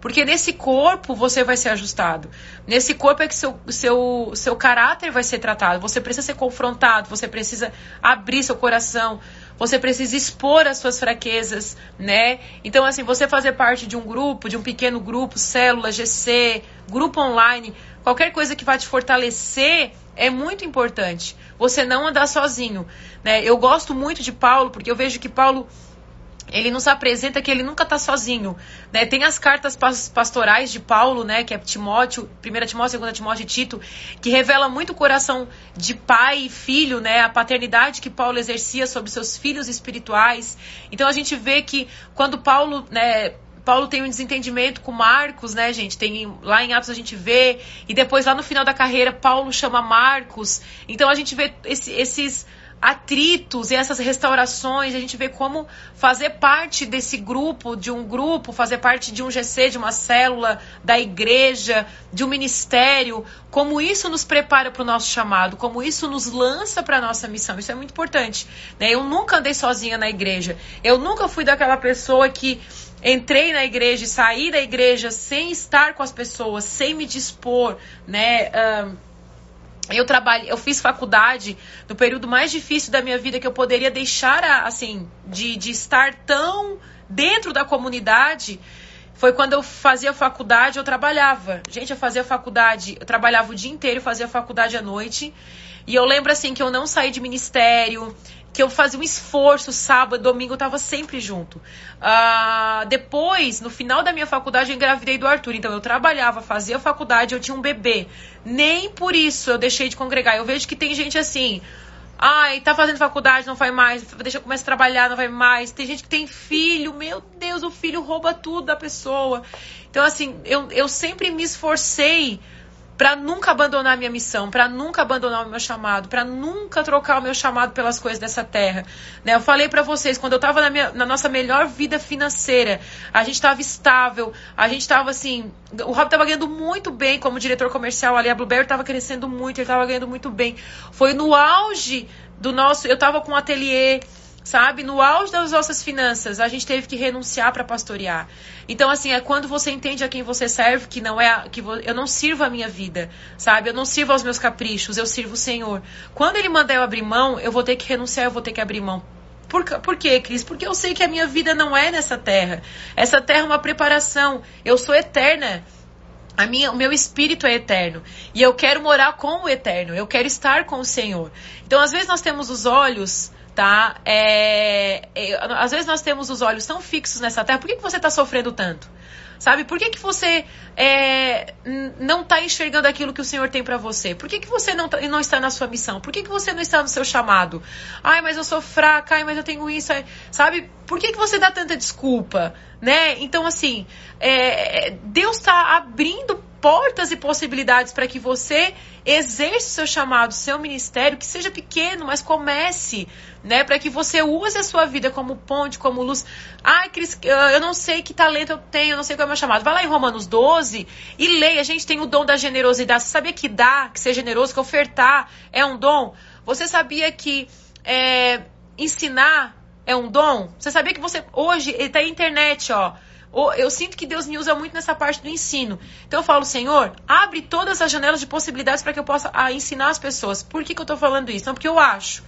Porque nesse corpo você vai ser ajustado. Nesse corpo é que seu, seu, seu caráter vai ser tratado. Você precisa ser confrontado, você precisa abrir seu coração, você precisa expor as suas fraquezas, né? Então, assim, você fazer parte de um grupo, de um pequeno grupo, célula, GC, grupo online, qualquer coisa que vá te fortalecer é muito importante. Você não andar sozinho, né? Eu gosto muito de Paulo, porque eu vejo que Paulo ele nos apresenta que ele nunca está sozinho. Né? Tem as cartas pastorais de Paulo, né, que é Timóteo, 1 Timóteo, 2 Timóteo e Tito, que revela muito o coração de pai e filho, né, a paternidade que Paulo exercia sobre seus filhos espirituais. Então a gente vê que quando Paulo, né, Paulo tem um desentendimento com Marcos, né, gente? Tem lá em Atos a gente vê e depois lá no final da carreira Paulo chama Marcos. Então a gente vê esse, esses atritos e essas restaurações, a gente vê como fazer parte desse grupo, de um grupo, fazer parte de um GC, de uma célula, da igreja, de um ministério, como isso nos prepara para o nosso chamado, como isso nos lança para a nossa missão. Isso é muito importante. Né? Eu nunca andei sozinha na igreja. Eu nunca fui daquela pessoa que entrei na igreja e saí da igreja sem estar com as pessoas, sem me dispor, né? Eu trabalhei, eu fiz faculdade no período mais difícil da minha vida que eu poderia deixar assim de, de estar tão dentro da comunidade foi quando eu fazia faculdade, eu trabalhava. Gente, eu fazia faculdade, eu trabalhava o dia inteiro, fazia faculdade à noite. E eu lembro assim que eu não saí de ministério, que eu fazia um esforço, sábado, domingo, eu tava sempre junto. Uh, depois, no final da minha faculdade, eu engravidei do Arthur. Então, eu trabalhava, fazia faculdade, eu tinha um bebê. Nem por isso eu deixei de congregar. Eu vejo que tem gente assim. Ai, tá fazendo faculdade, não vai mais. Deixa começar a trabalhar, não vai mais. Tem gente que tem filho. Meu Deus, o filho rouba tudo da pessoa. Então, assim, eu, eu sempre me esforcei para nunca abandonar a minha missão, para nunca abandonar o meu chamado, para nunca trocar o meu chamado pelas coisas dessa terra. Né? Eu falei para vocês, quando eu estava na, na, nossa melhor vida financeira, a gente estava estável, a gente estava assim, o Rob estava ganhando muito bem como diretor comercial ali, a Blueberry estava crescendo muito, ele estava ganhando muito bem. Foi no auge do nosso, eu estava com um ateliê, sabe? No auge das nossas finanças, a gente teve que renunciar para pastorear. Então, assim, é quando você entende a quem você serve, que não é a, que eu não sirvo a minha vida, sabe? Eu não sirvo aos meus caprichos, eu sirvo o Senhor. Quando ele mandar eu abrir mão, eu vou ter que renunciar, eu vou ter que abrir mão. Por, por quê, Cris? Porque eu sei que a minha vida não é nessa terra. Essa terra é uma preparação. Eu sou eterna. A minha, o meu espírito é eterno. E eu quero morar com o eterno. Eu quero estar com o Senhor. Então, às vezes, nós temos os olhos tá? É, é, às vezes nós temos os olhos tão fixos nessa terra. Por que, que você está sofrendo tanto? Sabe? Por que, que você é, não está enxergando aquilo que o Senhor tem para você? Por que, que você não, tá, não está na sua missão? Por que, que você não está no seu chamado? Ai, mas eu sou fraca, ai, mas eu tenho isso. Ai, sabe? Por que, que você dá tanta desculpa? Né? Então, assim, é, Deus está abrindo portas e possibilidades para que você exerça o seu chamado, seu ministério, que seja pequeno, mas comece, né? Para que você use a sua vida como ponte, como luz. Ai, Cris, eu não sei que talento eu tenho, eu não sei qual é o meu chamado. Vai lá em Romanos 12 e leia. A gente tem o dom da generosidade. Você sabia que dar, que ser generoso, que ofertar é um dom? Você sabia que é, ensinar é um dom? Você sabia que você hoje está na internet, ó eu sinto que Deus me usa muito nessa parte do ensino. Então eu falo, Senhor, abre todas as janelas de possibilidades para que eu possa ah, ensinar as pessoas. Por que, que eu estou falando isso? Não, porque eu acho.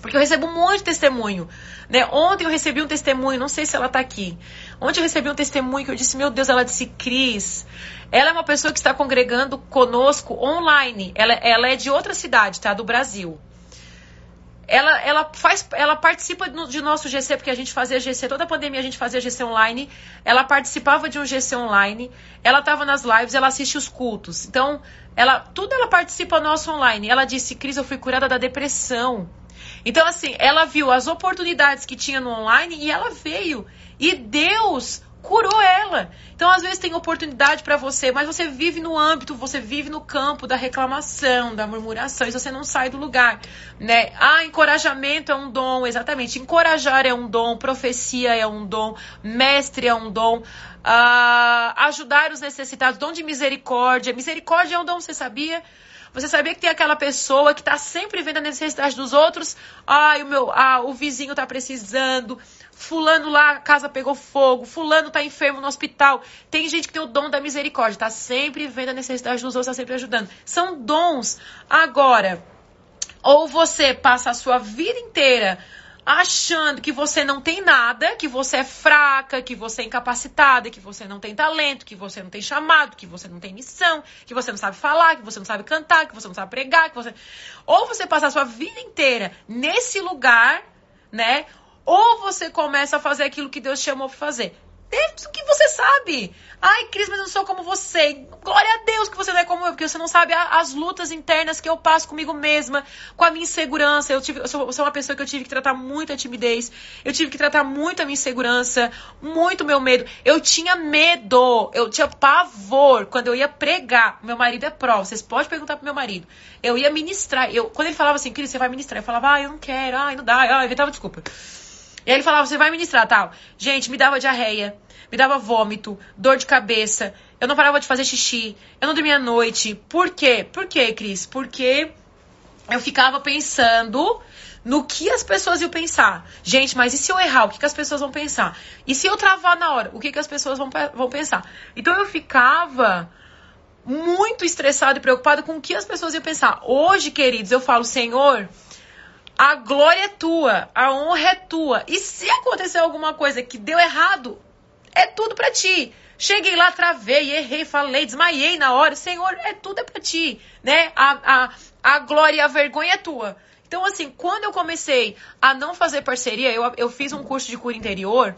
Porque eu recebo um monte de testemunho. Né? Ontem eu recebi um testemunho, não sei se ela está aqui. Ontem eu recebi um testemunho que eu disse, meu Deus, ela disse, Cris, ela é uma pessoa que está congregando conosco online. Ela, ela é de outra cidade, tá? Do Brasil. Ela, ela, faz, ela participa de nosso GC, porque a gente fazia GC, toda a pandemia a gente fazia GC online. Ela participava de um GC online, ela estava nas lives, ela assiste os cultos. Então, ela, tudo ela participa nosso online. Ela disse, Cris, eu fui curada da depressão. Então, assim, ela viu as oportunidades que tinha no online e ela veio. E Deus curou ela. Então, às vezes tem oportunidade para você, mas você vive no âmbito, você vive no campo da reclamação, da murmuração, e você não sai do lugar, né? Ah, encorajamento é um dom, exatamente. Encorajar é um dom, profecia é um dom, mestre é um dom, ah, ajudar os necessitados, dom de misericórdia. Misericórdia é um dom, você sabia? Você sabia que tem aquela pessoa que está sempre vendo a necessidade dos outros? Ai, o meu, ah, o vizinho está precisando. Fulano lá, a casa pegou fogo. Fulano está enfermo no hospital. Tem gente que tem o dom da misericórdia. Está sempre vendo a necessidade dos outros, está sempre ajudando. São dons. Agora, ou você passa a sua vida inteira achando que você não tem nada, que você é fraca, que você é incapacitada, que você não tem talento, que você não tem chamado, que você não tem missão, que você não sabe falar, que você não sabe cantar, que você não sabe pregar, que você ou você passa a sua vida inteira nesse lugar, né? Ou você começa a fazer aquilo que Deus chamou para fazer do que você sabe. Ai, Cris, mas eu não sou como você. Glória a Deus que você não é como eu, porque você não sabe as lutas internas que eu passo comigo mesma, com a minha insegurança. Eu, tive, eu sou, sou uma pessoa que eu tive que tratar muito a timidez, eu tive que tratar muito a minha insegurança, muito meu medo. Eu tinha medo, eu tinha pavor quando eu ia pregar. Meu marido é prova, vocês podem perguntar pro meu marido. Eu ia ministrar. Eu, quando ele falava assim, Cris, você vai ministrar, eu falava, ah, eu não quero, ai, não dá, ah, eu desculpa. E aí ele falava, você vai ministrar, tal. Gente, me dava diarreia, me dava vômito, dor de cabeça, eu não parava de fazer xixi, eu não dormia à noite. Por quê? Por quê, Cris? Porque eu ficava pensando no que as pessoas iam pensar. Gente, mas e se eu errar? O que, que as pessoas vão pensar? E se eu travar na hora? O que, que as pessoas vão, vão pensar? Então eu ficava muito estressado e preocupado com o que as pessoas iam pensar. Hoje, queridos, eu falo, Senhor, a glória é tua, a honra é tua. E se acontecer alguma coisa que deu errado, é tudo para ti. Cheguei lá, travei, errei, falei, desmaiei na hora. Senhor, é tudo é para ti, né? A, a, a glória e a vergonha é tua. Então, assim, quando eu comecei a não fazer parceria, eu, eu fiz um curso de cura interior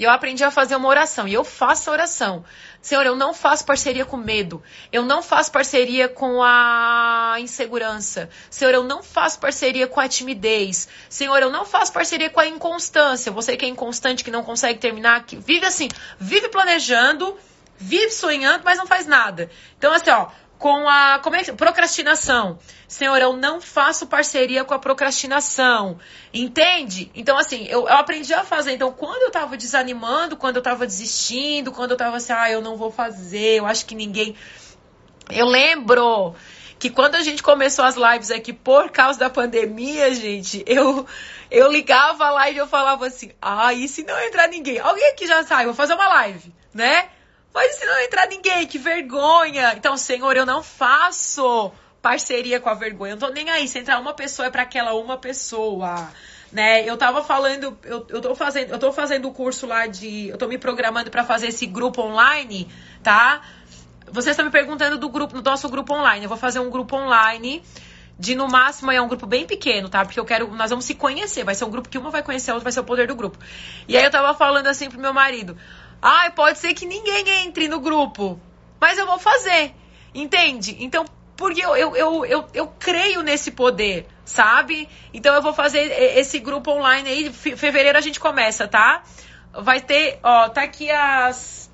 e eu aprendi a fazer uma oração. E eu faço a oração. Senhor, eu não faço parceria com medo. Eu não faço parceria com a insegurança. Senhor, eu não faço parceria com a timidez. Senhor, eu não faço parceria com a inconstância. Você que é inconstante, que não consegue terminar, que vive assim, vive planejando, vive sonhando, mas não faz nada. Então, assim, ó, com a como é, procrastinação. Senhor, eu não faço parceria com a procrastinação. Entende? Então, assim, eu, eu aprendi a fazer. Então, quando eu tava desanimando, quando eu tava desistindo, quando eu tava assim, ah, eu não vou fazer, eu acho que ninguém. Eu lembro que quando a gente começou as lives aqui por causa da pandemia, gente, eu eu ligava a live e eu falava assim: "Ah, e se não entrar ninguém? Alguém aqui já sai, vou fazer uma live", né? Mas se não entrar ninguém, que vergonha. Então, Senhor, eu não faço parceria com a vergonha. Eu não tô nem aí. Se entrar uma pessoa, é para aquela uma pessoa. Né? Eu tava falando, eu, eu tô fazendo, eu tô fazendo o curso lá de. Eu tô me programando para fazer esse grupo online, tá? Vocês estão me perguntando do grupo, do nosso grupo online. Eu vou fazer um grupo online de no máximo é um grupo bem pequeno, tá? Porque eu quero, nós vamos se conhecer, vai ser um grupo que uma vai conhecer a outra, vai ser o poder do grupo. E aí eu tava falando assim pro meu marido: Ai, pode ser que ninguém entre no grupo, mas eu vou fazer. Entende? Então, porque eu, eu, eu, eu, eu creio nesse poder, sabe? Então eu vou fazer esse grupo online aí. Fevereiro a gente começa, tá? Vai ter, ó, tá aqui as.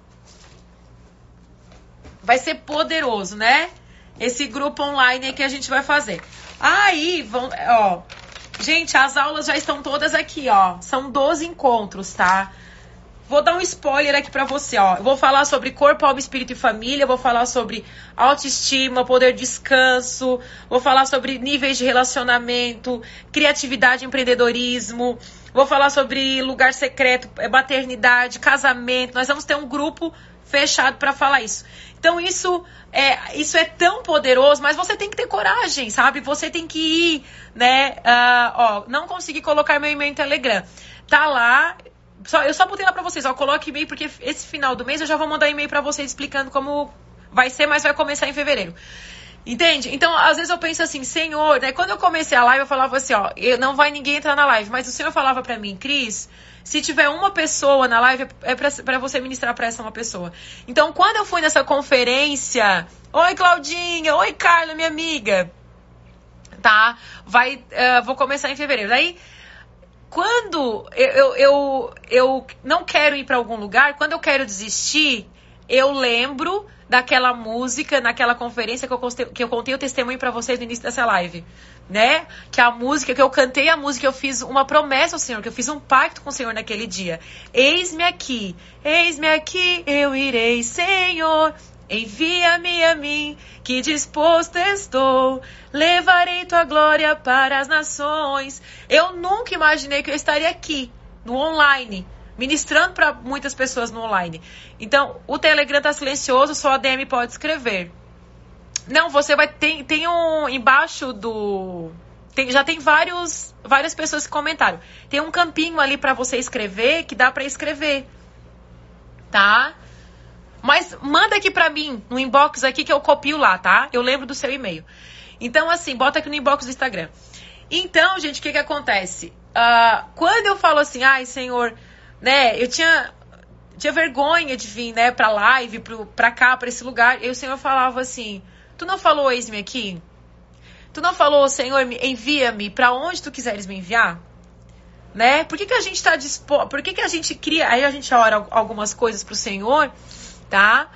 Vai ser poderoso, né? Esse grupo online aí que a gente vai fazer. Aí, vão, ó. Gente, as aulas já estão todas aqui, ó. São 12 encontros, tá? Vou dar um spoiler aqui para você, ó. Eu vou falar sobre corpo, alma, espírito e família, vou falar sobre autoestima, poder descanso, vou falar sobre níveis de relacionamento, criatividade, empreendedorismo, vou falar sobre lugar secreto, é, maternidade, casamento. Nós vamos ter um grupo fechado para falar isso. Então isso é, isso é tão poderoso, mas você tem que ter coragem, sabe? Você tem que ir, né? Uh, ó, não consegui colocar meu e-mail no Telegram. Tá lá. Só, eu só botei lá pra vocês, ó, coloque e-mail, porque esse final do mês eu já vou mandar e-mail pra vocês explicando como vai ser, mas vai começar em fevereiro. Entende? Então, às vezes eu penso assim, Senhor, né? Quando eu comecei a live, eu falava assim, ó, não vai ninguém entrar na live, mas o Senhor falava para mim, Cris, se tiver uma pessoa na live, é para você ministrar para essa uma pessoa. Então, quando eu fui nessa conferência, oi Claudinha, oi Carla, minha amiga, tá? Vai, uh, vou começar em fevereiro. Daí, quando eu, eu, eu, não quero ir para algum lugar, quando eu quero desistir, eu lembro daquela música naquela conferência que eu, que eu contei o testemunho para vocês no início dessa live, né? Que a música, que eu cantei a música, eu fiz uma promessa ao Senhor, que eu fiz um pacto com o Senhor naquele dia. Eis-me aqui, eis-me aqui, eu irei, Senhor. Envia-me a mim, que disposto estou, levarei tua glória para as nações. Eu nunca imaginei que eu estaria aqui, no online, ministrando para muitas pessoas no online. Então, o Telegram tá silencioso, só a DM pode escrever. Não, você vai tem tem um embaixo do tem, já tem vários várias pessoas que comentaram. Tem um campinho ali para você escrever que dá para escrever. Tá? Mas manda aqui para mim no inbox aqui que eu copio lá, tá? Eu lembro do seu e-mail. Então assim, bota aqui no inbox do Instagram. Então, gente, o que que acontece? Uh, quando eu falo assim, ai, Senhor, né? Eu tinha, tinha vergonha de vir, né, pra live, pro, pra cá, pra esse lugar. E o Senhor falava assim: Tu não falou, eis-me aqui? Tu não falou, Senhor, envia-me para onde tu quiseres me enviar? Né? Por que, que a gente está disposto? Por que, que a gente cria. Aí a gente ora algumas coisas pro Senhor, tá?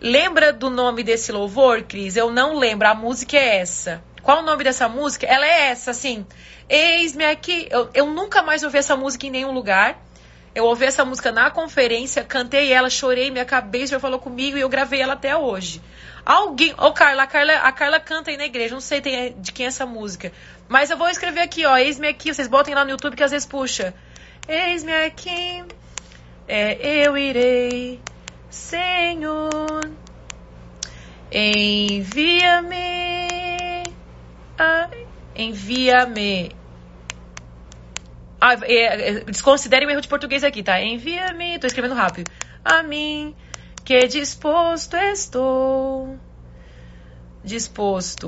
Lembra do nome desse louvor, Cris? Eu não lembro. A música é essa. Qual o nome dessa música? Ela é essa, assim. Eis-me aqui. Eu, eu nunca mais ouvi essa música em nenhum lugar. Eu ouvi essa música na conferência, cantei ela, chorei, minha cabeça falou comigo e eu gravei ela até hoje. Alguém. Ô, oh, Carla, a Carla, a Carla canta aí na igreja, não sei de quem é essa música. Mas eu vou escrever aqui, ó. Eis-me aqui. Vocês botem lá no YouTube que às vezes puxa. Eis-me aqui. É, eu irei, Senhor. Envia-me. Envia-me ah, é, é, desconsiderem o erro de português aqui, tá? Envia-me, tô escrevendo rápido. A mim, que disposto estou. Disposto.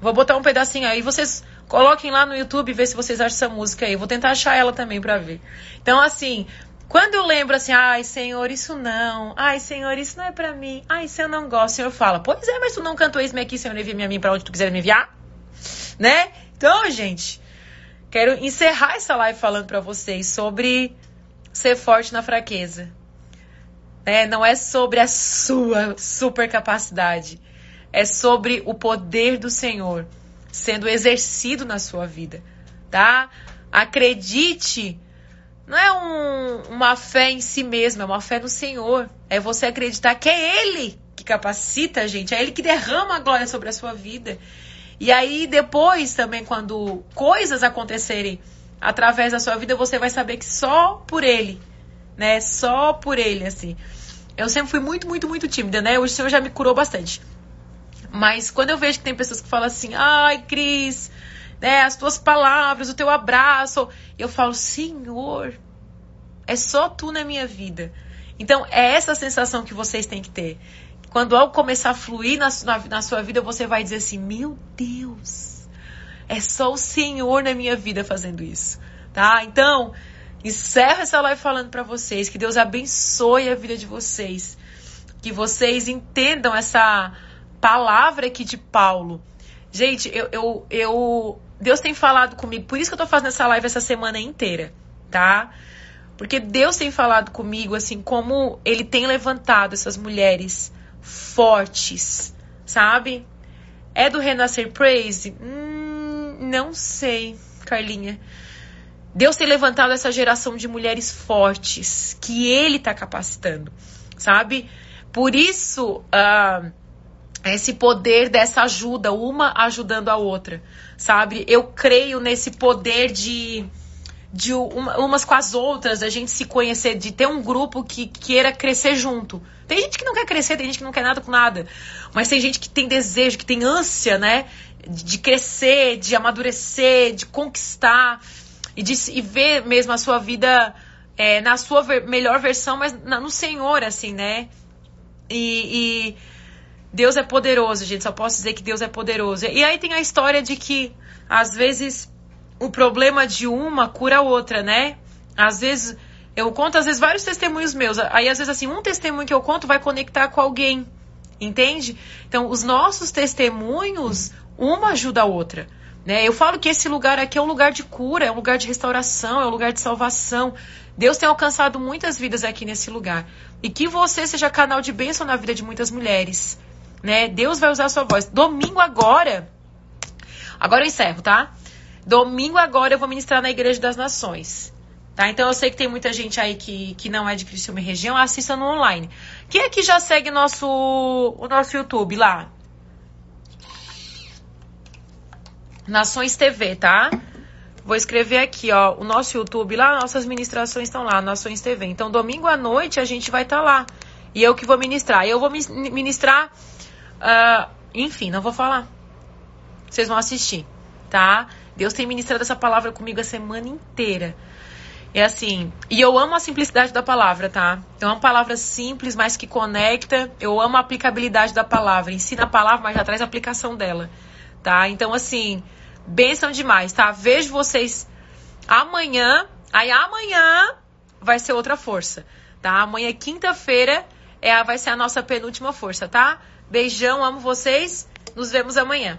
Vou botar um pedacinho aí. Vocês coloquem lá no YouTube e se vocês acham essa música aí. Vou tentar achar ela também pra ver. Então, assim, quando eu lembro assim, ai, Senhor, isso não. Ai, Senhor, isso não é pra mim. Ai, isso eu não gosto. O Senhor fala, pois é, mas tu não cantou isso aqui, Senhor, envia-me a mim pra onde tu quiser me enviar. Né? Então, gente, Quero encerrar essa live falando para vocês sobre ser forte na fraqueza. É, não é sobre a sua super capacidade. É sobre o poder do Senhor sendo exercido na sua vida, tá? Acredite. Não é um, uma fé em si mesmo, é uma fé no Senhor. É você acreditar que é Ele que capacita a gente, é Ele que derrama a glória sobre a sua vida. E aí depois também quando coisas acontecerem através da sua vida, você vai saber que só por ele, né? Só por ele assim. Eu sempre fui muito, muito, muito tímida, né? Hoje o Senhor já me curou bastante. Mas quando eu vejo que tem pessoas que falam assim: "Ai, Cris, né, as tuas palavras, o teu abraço", eu falo: "Senhor, é só tu na minha vida". Então, é essa sensação que vocês têm que ter quando algo começar a fluir na, na, na sua vida, você vai dizer assim: Meu Deus, é só o Senhor na minha vida fazendo isso. Tá? Então, encerro essa live falando para vocês que Deus abençoe a vida de vocês. Que vocês entendam essa palavra aqui de Paulo. Gente, eu, eu, eu Deus tem falado comigo, por isso que eu tô fazendo essa live essa semana inteira, tá? Porque Deus tem falado comigo, assim, como Ele tem levantado essas mulheres fortes, sabe? É do Renascer Praise? Hum, não sei, Carlinha. Deus tem levantado essa geração de mulheres fortes que Ele está capacitando, sabe? Por isso, uh, esse poder dessa ajuda, uma ajudando a outra, sabe? Eu creio nesse poder de de uma, umas com as outras, a gente se conhecer, de ter um grupo que queira crescer junto. Tem gente que não quer crescer, tem gente que não quer nada com nada. Mas tem gente que tem desejo, que tem ânsia, né? De crescer, de amadurecer, de conquistar e de e ver mesmo a sua vida é, na sua ver, melhor versão, mas na, no Senhor, assim, né? E, e, Deus é poderoso, gente. Só posso dizer que Deus é poderoso. E aí tem a história de que, às vezes, o problema de uma cura a outra, né? Às vezes, eu conto, às vezes, vários testemunhos meus. Aí, às vezes, assim, um testemunho que eu conto vai conectar com alguém. Entende? Então, os nossos testemunhos, uma ajuda a outra. Né? Eu falo que esse lugar aqui é um lugar de cura, é um lugar de restauração, é um lugar de salvação. Deus tem alcançado muitas vidas aqui nesse lugar. E que você seja canal de bênção na vida de muitas mulheres. Né? Deus vai usar a sua voz. Domingo agora. Agora eu encerro, tá? Domingo agora eu vou ministrar na Igreja das Nações. Tá? Então eu sei que tem muita gente aí que, que não é de Criciúma e região, assista no online. Quem aqui já segue nosso, o nosso YouTube lá? Nações TV, tá? Vou escrever aqui, ó, o nosso YouTube lá, nossas ministrações estão lá, Nações TV. Então, domingo à noite a gente vai estar tá lá. E eu que vou ministrar. Eu vou ministrar, uh, enfim, não vou falar. Vocês vão assistir, tá? Deus tem ministrado essa palavra comigo a semana inteira. É assim, e eu amo a simplicidade da palavra, tá? Eu amo palavras simples, mas que conecta. Eu amo a aplicabilidade da palavra. Ensina a palavra, mas já traz a aplicação dela, tá? Então, assim, Benção demais, tá? Vejo vocês amanhã. Aí amanhã vai ser outra força, tá? Amanhã, quinta-feira, é vai ser a nossa penúltima força, tá? Beijão, amo vocês. Nos vemos amanhã.